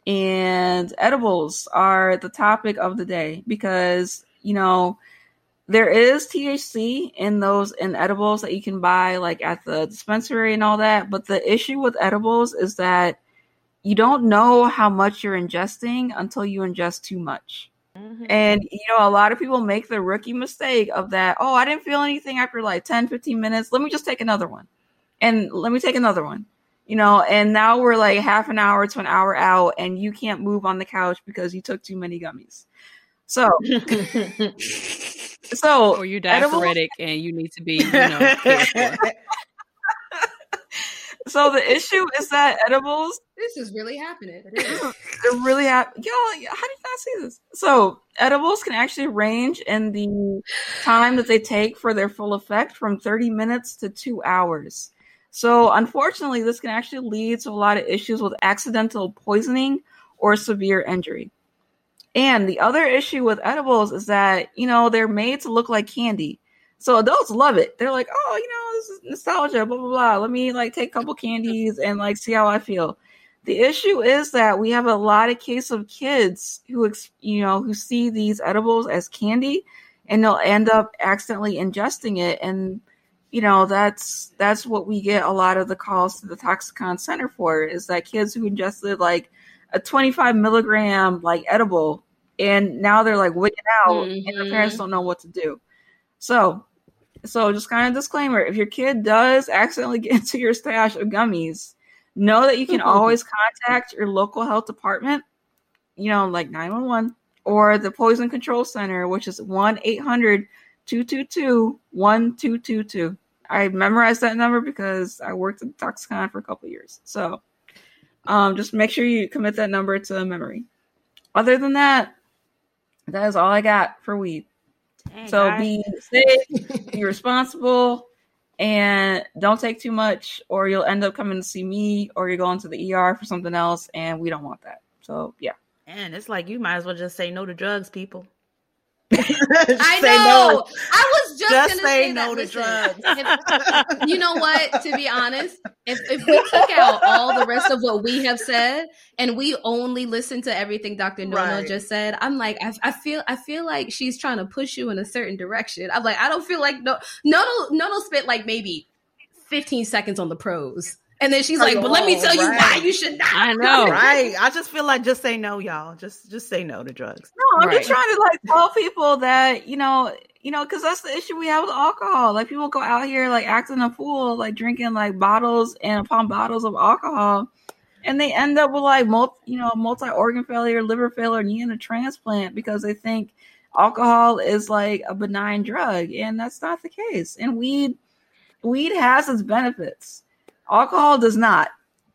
And edibles are the topic of the day because you know there is THC in those in edibles that you can buy like at the dispensary and all that. But the issue with edibles is that you don't know how much you're ingesting until you ingest too much. Mm-hmm. And you know, a lot of people make the rookie mistake of that, oh, I didn't feel anything after like 10, 15 minutes. Let me just take another one. And let me take another one. You know, and now we're like half an hour to an hour out and you can't move on the couch because you took too many gummies. So so or you're diaphoretic and you need to be, you know, so the issue is that edibles. This is really happening. They're really happening. Y'all, how do you not see this? So edibles can actually range in the time that they take for their full effect from 30 minutes to two hours. So unfortunately, this can actually lead to a lot of issues with accidental poisoning or severe injury. And the other issue with edibles is that, you know, they're made to look like candy. So adults love it. They're like, oh, you know, this is nostalgia, blah, blah, blah. Let me like take a couple candies and like see how I feel. The issue is that we have a lot of case of kids who, you know, who see these edibles as candy and they'll end up accidentally ingesting it. And, you know, that's, that's what we get a lot of the calls to the Toxicon Center for is that kids who ingested like a 25 milligram like edible and now they're like wigging out mm-hmm. and the parents don't know what to do. So, so just kind of disclaimer: if your kid does accidentally get into your stash of gummies, know that you can mm-hmm. always contact your local health department. You know, like nine one one or the Poison Control Center, which is one 800 222 1222. I memorized that number because I worked at Toxicon for a couple years. So um, just make sure you commit that number to memory. Other than that, that is all I got for weed. Dang, so guys. be safe, be responsible, and don't take too much, or you'll end up coming to see me, or you're going to the ER for something else, and we don't want that. So yeah. And it's like you might as well just say no to drugs, people. I know. No. I was just, just say, say, no that. to Listen, drugs. If, you know what? To be honest, if, if we took out all the rest of what we have said and we only listen to everything Dr. Nono right. just said, I'm like, I, I, feel, I feel like she's trying to push you in a certain direction. I'm like, I don't feel like no, Nono, Nono spent like maybe 15 seconds on the pros. And then she's like, "But let me tell right. you why you should not." I know, right? I just feel like just say no, y'all. Just just say no to drugs. No, I'm right. just trying to like tell people that you know, you know, because that's the issue we have with alcohol. Like people go out here like acting a fool, like drinking like bottles and upon bottles of alcohol, and they end up with like multi, you know, multi organ failure, liver failure, needing a transplant because they think alcohol is like a benign drug, and that's not the case. And weed, weed has its benefits alcohol does not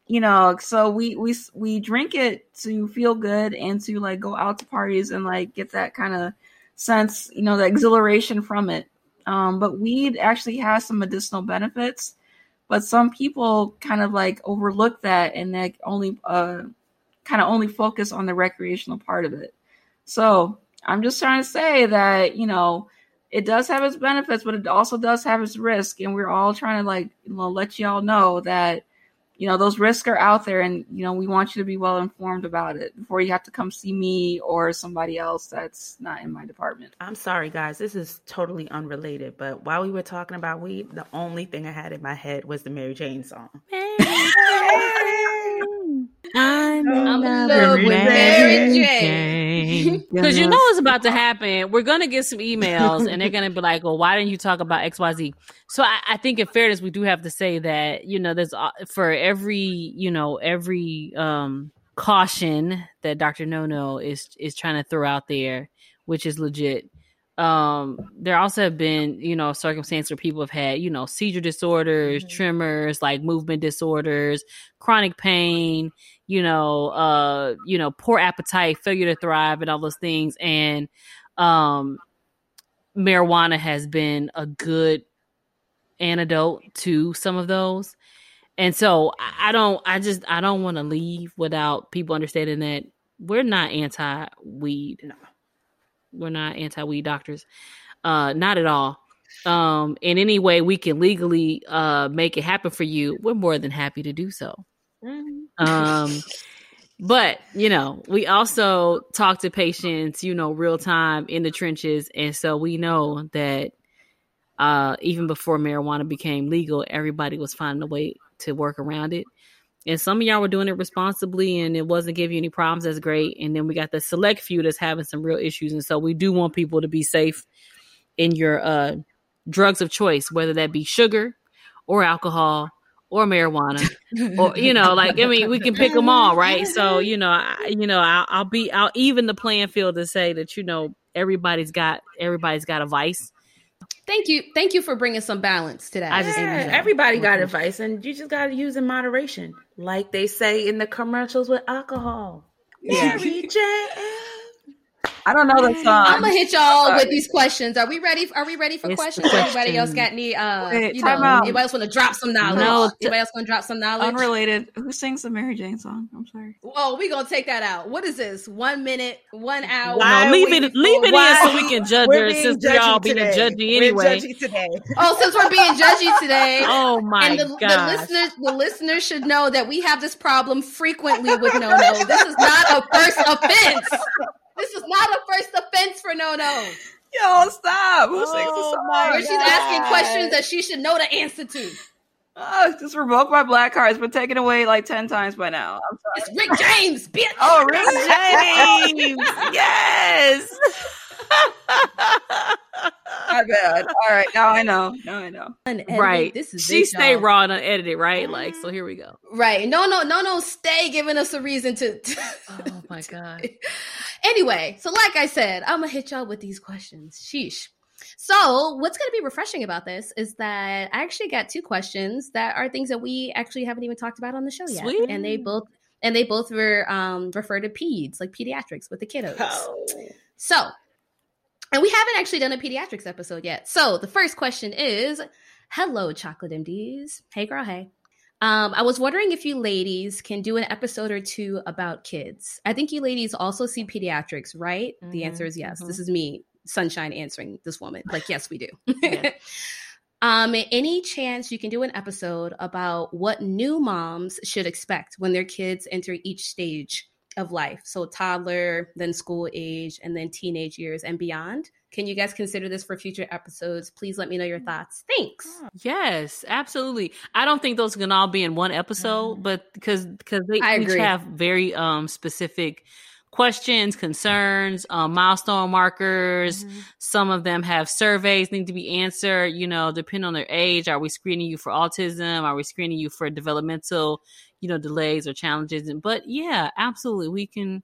you know so we we we drink it to feel good and to like go out to parties and like get that kind of sense you know the exhilaration from it. Um but weed actually has some medicinal benefits but some people kind of like overlook that and like only uh kind of only focus on the recreational part of it. So i'm just trying to say that you know it does have its benefits, but it also does have its risk. And we're all trying to like you know, let y'all know that you know those risks are out there, and you know we want you to be well informed about it before you have to come see me or somebody else that's not in my department. I'm sorry, guys. This is totally unrelated, but while we were talking about weed, the only thing I had in my head was the Mary Jane song. I'm, I'm in love with Mary Jane. Because you know what's about to happen. We're gonna get some emails, and they're gonna be like, "Well, why didn't you talk about X, Y, Z?" So I, I think, in fairness, we do have to say that you know, there's uh, for every you know every um caution that Dr. No No is is trying to throw out there, which is legit um there also have been you know circumstances where people have had you know seizure disorders mm-hmm. tremors like movement disorders chronic pain you know uh you know poor appetite failure to thrive and all those things and um marijuana has been a good antidote to some of those. And so I don't, I just, I don't want to leave without people understanding that we're not anti weed. No. We're not anti weed doctors. Uh, not at all. Um, in any way we can legally uh make it happen for you, we're more than happy to do so. Mm-hmm. Um, but you know, we also talk to patients, you know, real time in the trenches, and so we know that uh, even before marijuana became legal, everybody was finding a way to work around it. And some of y'all were doing it responsibly and it wasn't giving you any problems. That's great. And then we got the select few that's having some real issues. And so we do want people to be safe in your uh, drugs of choice, whether that be sugar or alcohol or marijuana or you know like i mean we can pick them all right so you know I, you know I'll, I'll be i'll even the playing field to say that you know everybody's got everybody's got a vice Thank you. Thank you for bringing some balance to that. I just yeah, everybody got advice and you just got to use in moderation. Like they say in the commercials with alcohol. Yeah. Mary J. I don't know the song. I'm gonna hit y'all with these questions. Are we ready? Are we ready for questions? Question. Anybody else got any? Uh, Wait, you know, out. anybody else want to drop some knowledge? No, anybody else want to drop some knowledge? Unrelated. Who sings the Mary Jane song? I'm sorry. Whoa, we gonna take that out. What is this? One minute, one hour. No, leave it, leave it in so we can judge her. Since we all being judgy anyway. Judgy today. Oh, since we're being judgy today. oh my and the, the listeners, the listeners should know that we have this problem frequently with no no. This is not a first offense. This is not a first offense for no no. Yo, stop. Who sings the oh song? Where she's asking questions that she should know the answer to. Oh, just revoke my black card. It's been taken away like 10 times by now. It's Rick James, bitch. Oh, Rick James. yes. My bad. All right, now I know. Now I know. Unedited. Right. This is she big, stay y'all. raw and unedited, right? Like, so here we go. Right. No, no, no, no. Stay giving us a reason to. to oh my god. anyway, so like I said, I'm gonna hit y'all with these questions. Sheesh. So, what's going to be refreshing about this is that I actually got two questions that are things that we actually haven't even talked about on the show yet, Sweet. and they both and they both were um, refer to peds, like pediatrics with the kiddos. Oh. So, and we haven't actually done a pediatrics episode yet. So the first question is Hello, chocolate MDs. Hey, girl, hey. Um, I was wondering if you ladies can do an episode or two about kids. I think you ladies also see pediatrics, right? The Mhm, answer is yes. mhm. This is me, Sunshine, answering this woman. Like, yes, we do. Yeah. um, any chance you can do an episode about what new moms should expect when their kids enter each stage of life? So, toddler, then school age, and then teenage years and beyond. Can you guys consider this for future episodes? Please let me know your thoughts. Thanks. Yes, absolutely. I don't think those can all be in one episode, but because because they I each agree. have very um specific questions, concerns, um, milestone markers. Some of them have surveys need to be answered. You know, depending on their age, are we screening you for autism? Are we screening you for developmental, you know, delays or challenges? But yeah, absolutely, we can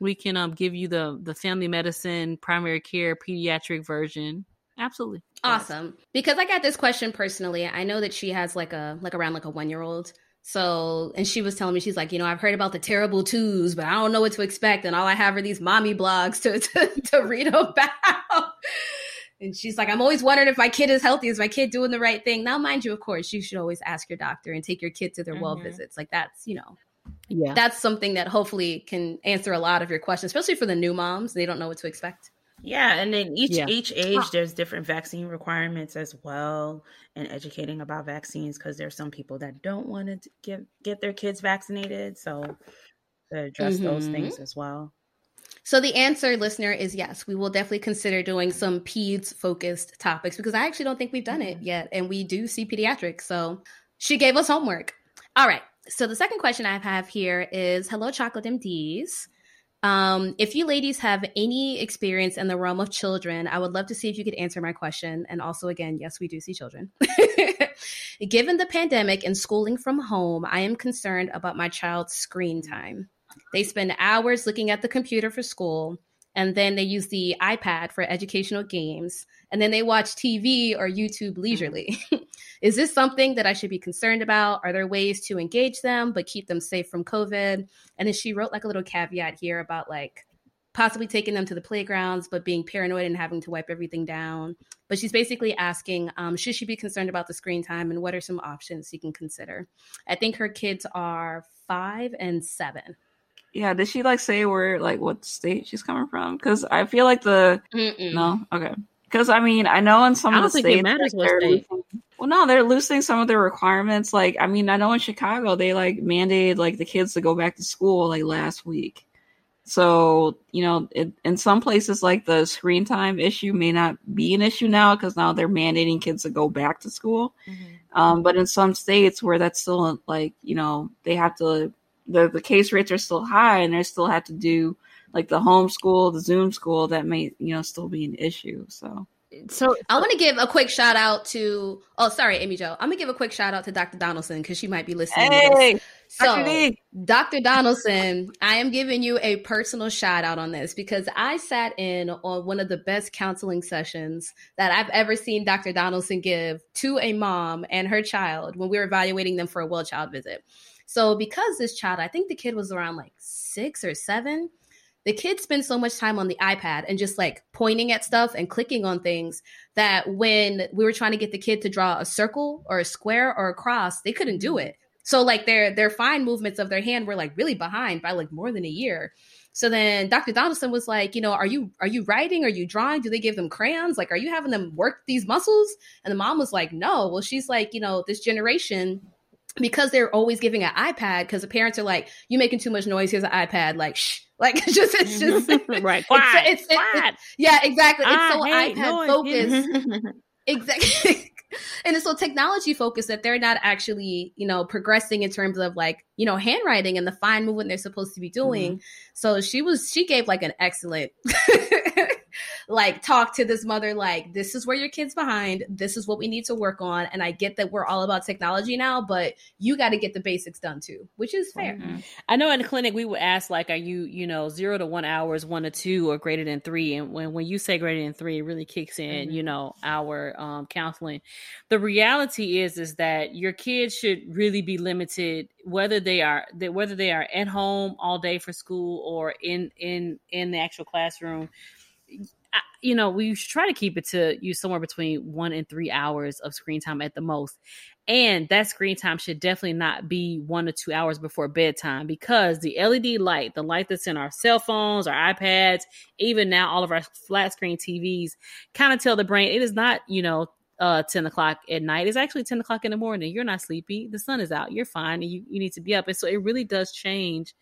we can um give you the the family medicine, primary care, pediatric version. Absolutely. Awesome. Because I got this question personally. I know that she has like a like around like a one year old. So and she was telling me she's like, you know, I've heard about the terrible twos, but I don't know what to expect, and all I have are these mommy blogs to to, to read about. And she's like, I'm always wondering if my kid is healthy. Is my kid doing the right thing? Now, mind you, of course, you should always ask your doctor and take your kid to their well Mhm. visits. Like that's, you know, Yeah. that's something that hopefully can answer a lot of your questions, especially for the new moms. They don't know what to expect. Yeah, and then each Yeah. each age there's different vaccine requirements as well, and educating about vaccines because there's some people that don't want to get get their kids vaccinated, so to address those Mhm. things as well. So the answer, listener, is yes. We will definitely consider doing some peds focused topics because I actually don't think we've done it yet, and we do see pediatrics. So she gave us homework. All right. So the second question I have here is, "Hello, chocolate MDs." Um, if you ladies have any experience in the realm of children, I would love to see if you could answer my question. And also, again, yes, we do see children. Given the pandemic and schooling from home, I am concerned about my child's screen time. They spend hours looking at the computer for school, and then they use the iPad for educational games, and then they watch TV or YouTube leisurely. Is this something that I should be concerned about? Are there ways to engage them but keep them safe from COVID? And then she wrote like a little caveat here about like possibly taking them to the playgrounds, but being paranoid and having to wipe everything down. But she's basically asking, um, should she be concerned about the screen time and what are some options you can consider? I think her kids are five and seven. Yeah, did she like say where like what state she's coming from? Because I feel like the Mm-mm. no, okay. Because I mean, I know in some I of the think it states, matters like, they're state. well, no, they're loosening some of their requirements. Like, I mean, I know in Chicago they like mandated like the kids to go back to school like last week. So you know, it, in some places, like the screen time issue may not be an issue now because now they're mandating kids to go back to school. Um, but in some states where that's still like you know they have to the the case rates are still high and they still have to do like the homeschool, the Zoom school that may you know still be an issue. So So I want to give a quick shout out to. Oh, sorry, Amy Jo. I'm gonna give a quick shout out to Dr. Donaldson because she might be listening. hey, So, Dr. Dr. Donaldson, I am giving you a personal shout out on this because I sat in on one of the best counseling sessions that I've ever seen Dr. Donaldson give to a mom and her child when we were evaluating them for a well child visit. So, because this child, I think the kid was around like six or seven, the kid spent so much time on the iPad and just like pointing at stuff and clicking on things that when we were trying to get the kid to draw a circle or a square or a cross, they couldn't do mm-hmm. it. So like their their fine movements of their hand were like really behind by like more than a year. So then Dr. Donaldson was like, you know, are you are you writing? Are you drawing? Do they give them crayons? Like, are you having them work these muscles? And the mom was like, no. Well, she's like, you know, this generation because they're always giving an iPad because the parents are like, "You're making too much noise. Here's an iPad. Like, shh. Like, it's just it's mm-hmm. just right, It's- quiet, it's- it's- quiet. yeah, exactly. It's I so iPad focused. Exactly. and it's so technology focused that they're not actually, you know, progressing in terms of like, you know, handwriting and the fine movement they're supposed to be doing. Mm-hmm. So she was she gave like an excellent like talk to this mother like this is where your kids behind. This is what we need to work on and I get that we're all about technology now, but you got to get the basics done too, which is fair. Mhm. I know in the clinic we would ask like, are you, you know, zero to one hours, one to two, or greater than three? And when when you say greater than three, it really kicks in, Mhm. you know, our um, counseling. The reality is is that your kids should really be limited, whether they are that whether they are at home all day for school or in in in the actual classroom. You know, we should try to keep it to you somewhere between one and three hours of screen time at the most. And that screen time should definitely not be one to two hours before bedtime because the LED light, the light that's in our cell phones, our iPads, even now all of our flat screen TVs, kind of tell the brain it is not, you know, uh 10 o'clock at night. It's actually 10 o'clock in the morning. You're not sleepy. The sun is out. You're fine. And you, you need to be up. And so it really does change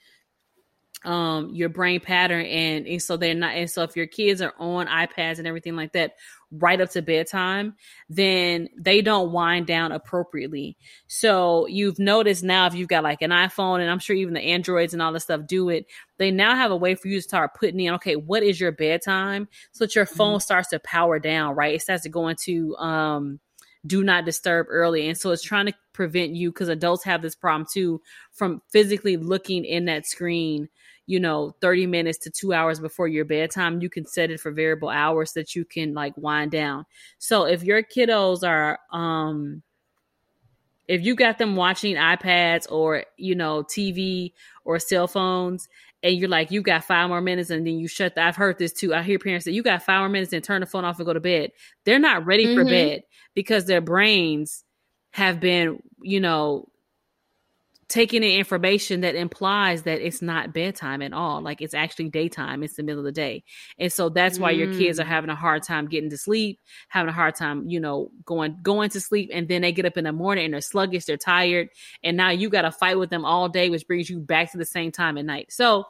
um your brain pattern and, and so they're not and so if your kids are on iPads and everything like that right up to bedtime then they don't wind down appropriately. So you've noticed now if you've got like an iPhone and I'm sure even the androids and all this stuff do it they now have a way for you to start putting in okay what is your bedtime? So that your phone starts to power down right? It starts to go into um do not disturb early. And so it's trying to prevent you because adults have this problem too from physically looking in that screen you know 30 minutes to two hours before your bedtime you can set it for variable hours that you can like wind down. So if your kiddos are um if you got them watching ipads or you know tv or cell phones and you're like you got five more minutes and then you shut the, i've heard this too. I hear parents say you got five more minutes and turn the phone off and go to bed. They're not ready for Mhm. bed because their brains have been you know taking in information that implies that it's not bedtime at all. Like it's actually daytime. It's the middle of the day. And so that's why your kids are Mm. having a hard time getting to sleep, having a hard time, you know, going going to sleep and then they get up in the morning and they're sluggish, they're tired, and now you got to fight with them all day which brings you back to the same time at night. So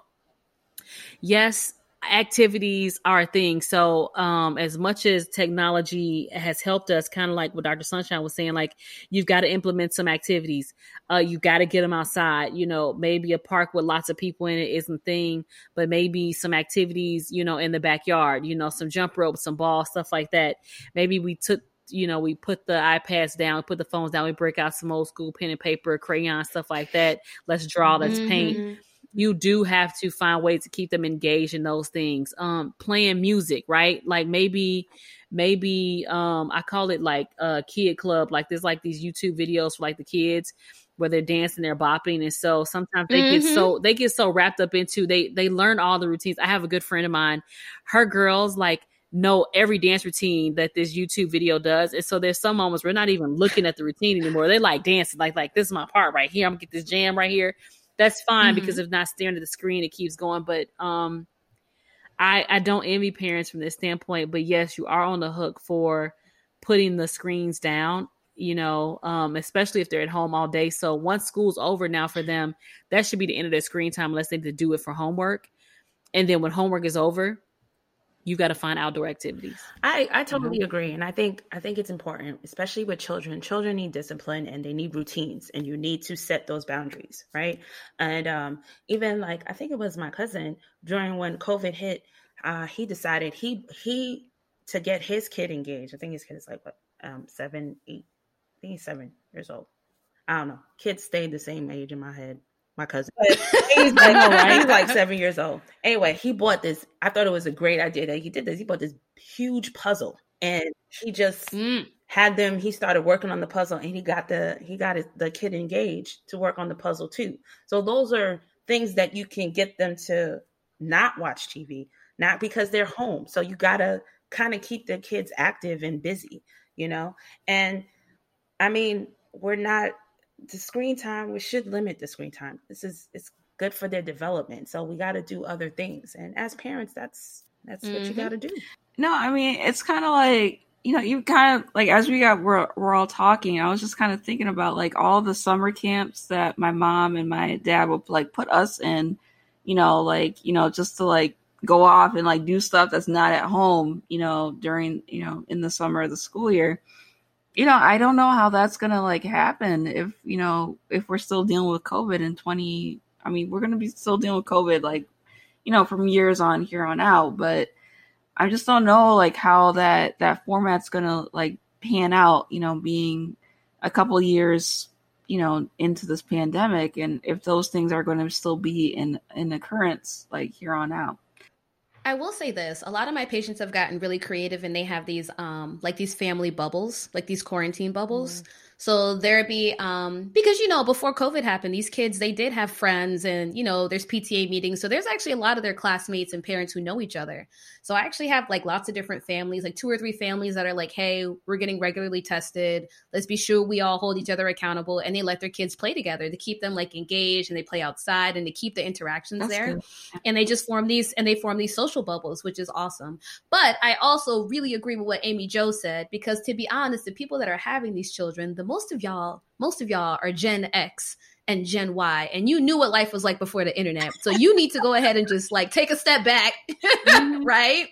yes, activities are a thing. So um as much as technology has helped us kind of like what Dr. Sunshine was saying like you've got to implement some activities uh, you got to get them outside. You know, maybe a park with lots of people in it isn't thing, but maybe some activities, you know, in the backyard, you know, some jump rope, some balls, stuff like that. Maybe we took, you know, we put the iPads down, put the phones down, we break out some old school pen and paper, crayon, stuff like that. Let's draw, let's paint Mhm. You do have to find ways to keep them engaged in those things um playing music right like maybe maybe um i call it like a kid club like there's like these youtube videos for like the kids where they're dancing, they're bopping, and so sometimes they get Mhm. so they get so wrapped up into they they learn all the routines. I have a good friend of mine, her girls like know every dance routine that this YouTube video does, and so there's some moments we're not even looking at the routine anymore. They like dancing, like like this is my part right here. I'm gonna get this jam right here. That's fine Mhm. because if not staring at the screen, it keeps going. But um, I I don't envy parents from this standpoint. But yes, you are on the hook for putting the screens down you know, um, especially if they're at home all day. So once school's over now for them, that should be the end of their screen time unless they need to do it for homework. And then when homework is over, you got to find outdoor activities. I, I totally agree. And I think I think it's important, especially with children. Children need discipline and they need routines and you need to set those boundaries, right? And um, even like I think it was my cousin during when COVID hit, uh, he decided he he to get his kid engaged. I think his kid is like what um seven, eight, I think he's seven years old. I don't know. Kids stayed the same age in my head. My cousin. He's like, know, right? he's like seven years old. Anyway, he bought this. I thought it was a great idea that he did this. He bought this huge puzzle and he just Mm. had them he started working on the puzzle and he got the he got his, the kid engaged to work on the puzzle too. So those are things that you can get them to not watch TV, not because they're home. So you got to kind of keep the kids active and busy, you know? And I mean, we're not the screen time, we should limit the screen time. This is it's good for their development. So we got to do other things. And as parents, that's that's what you got to mm-hmm. do. No, I mean it's kind of like you know you kind of like as we got we're we're all talking. I was just kind of thinking about like all the summer camps that my mom and my dad would like put us in. You know, like you know just to like go off and like do stuff that's not at home. You know, during you know in the summer of the school year. You know, I don't know how that's gonna like happen if you know if we're still dealing with COVID in twenty. I mean, we're gonna be still dealing with COVID like you know from years on here on out, but. I just don't know like how that that format's gonna like pan out. You know, being a couple years, you know, into this pandemic, and if those things are going to still be in in occurrence like here on out. I will say this: a lot of my patients have gotten really creative, and they have these, um, like these family bubbles, like these quarantine bubbles. So there'd be, um, because you know, before COVID happened, these kids they did have friends, and you know, there's PTA meetings. So there's actually a lot of their classmates and parents who know each other. So I actually have like lots of different families, like two or three families that are like, "Hey, we're getting regularly tested. Let's be sure we all hold each other accountable." And they let their kids play together to keep them like engaged, and they play outside and to keep the interactions That's there good. and they just form these and they form these social bubbles which is awesome but i also really agree with what Amy Jo said because to be honest the people that are having these children the most of y'all most of y'all are gen x and gen y and you knew what life was like before the internet. So you need to go ahead and just like take a step back mm-hmm. right?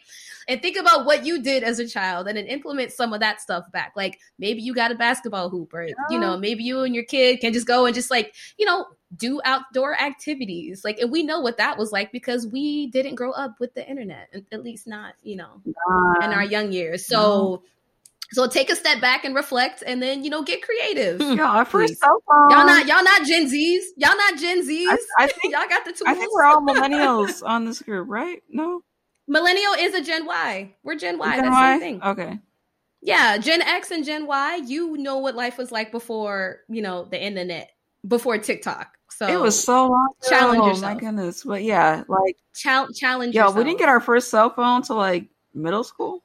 And think about what you did as a child and then implement some of that stuff back. Like maybe you got a basketball hoop or you know maybe you and your kid can just go and just like you know do outdoor activities. Like and we know what that was like because we didn't grow up with the internet at- at least not you know in our young years. So so take a step back and reflect and then you know get creative Hmm. Yeah, our first Please. cell phone. y'all not y'all not gen z's y'all not gen z's I, I think y'all got the tools I think we're all millennials on this group, right? No, millennial is a gen y we're gen y Gen that's Y? the same thing Okay, yeah gen x and gen y you know what life was like before you know the internet before tiktok so it was so long. ago. challenge Oh my goodness, but yeah, like chal- challenge yeah, yourself. we didn't get our first cell phone to like middle school.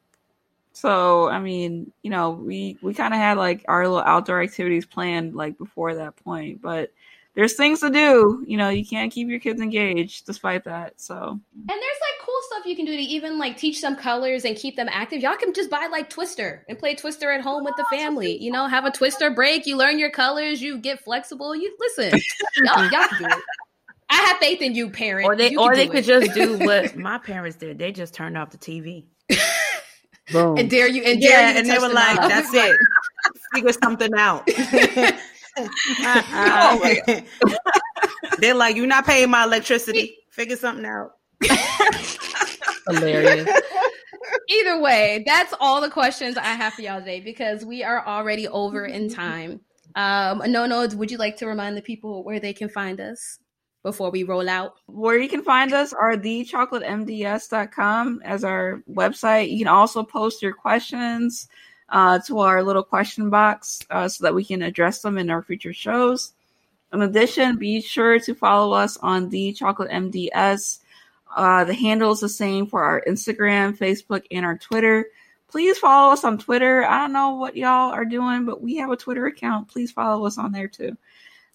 So I mean, you know, we we kind of had like our little outdoor activities planned like before that point, but there's things to do. You know, you can't keep your kids engaged despite that. So And there's like cool stuff you can do to even like teach them colors and keep them active. Y'all can just buy like Twister and play Twister at home with the family. You know, have a Twister break. You learn your colors. You get flexible. You listen. y'all, y'all can do it. I have faith in you, parents. Or they You or they do could it. just do what my parents did. They just turned off the TV. Boom. and dare you and dare Yeah, to and they were like, knob. "That's it. Figure something out." Oh They're like, "You're not paying my electricity. Figure something out." Hilarious. Either way, that's all the questions I have for y'all today because we are already over in time. Um, no, no, would you like to remind the people where they can find us before we roll out? where you can find us are thechocolatemds.com as our website. You can also post your questions uh, to our little question box uh, so that we can address them in our future shows. In addition, be sure to follow us on the Chocolate MDS. Uh, the handle is the same for our Instagram, Facebook, and our Twitter. Please follow us on Twitter. I don't know what y'all are doing, but we have a Twitter account. Please follow us on there too.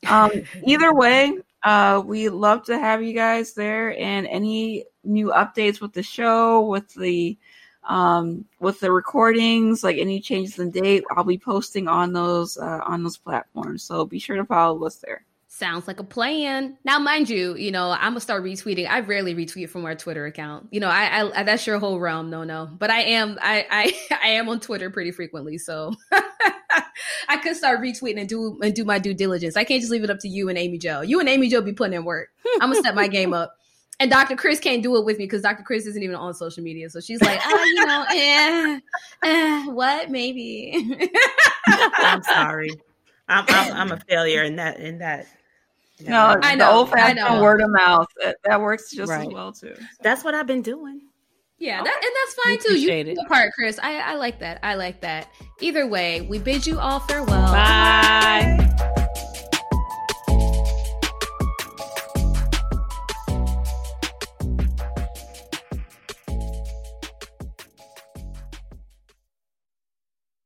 Um, either way, uh, we love to have you guys there, and any new updates with the show, with the um, with the recordings, like any changes in date, I'll be posting on those uh, on those platforms. So be sure to follow us there. Sounds like a plan. Now, mind you, you know I'm gonna start retweeting. I rarely retweet from our Twitter account. You know, I, I that's your whole realm. No, no, but I am I I, I am on Twitter pretty frequently, so I could start retweeting and do and do my due diligence. I can't just leave it up to you and Amy Jo. You and Amy Jo be putting in work. I'm gonna step my game up. And Dr. Chris can't do it with me because Dr. Chris isn't even on social media. So she's like, oh, you know, eh, eh, what? Maybe. I'm sorry. I'm, I'm I'm a failure in that in that no, I know. The old fashioned word of mouth that, that works just right. as well too. That's what I've been doing. Yeah, oh, that, and that's fine too. You it. part, Chris. I, I like that. I like that. Either way, we bid you all farewell. Bye.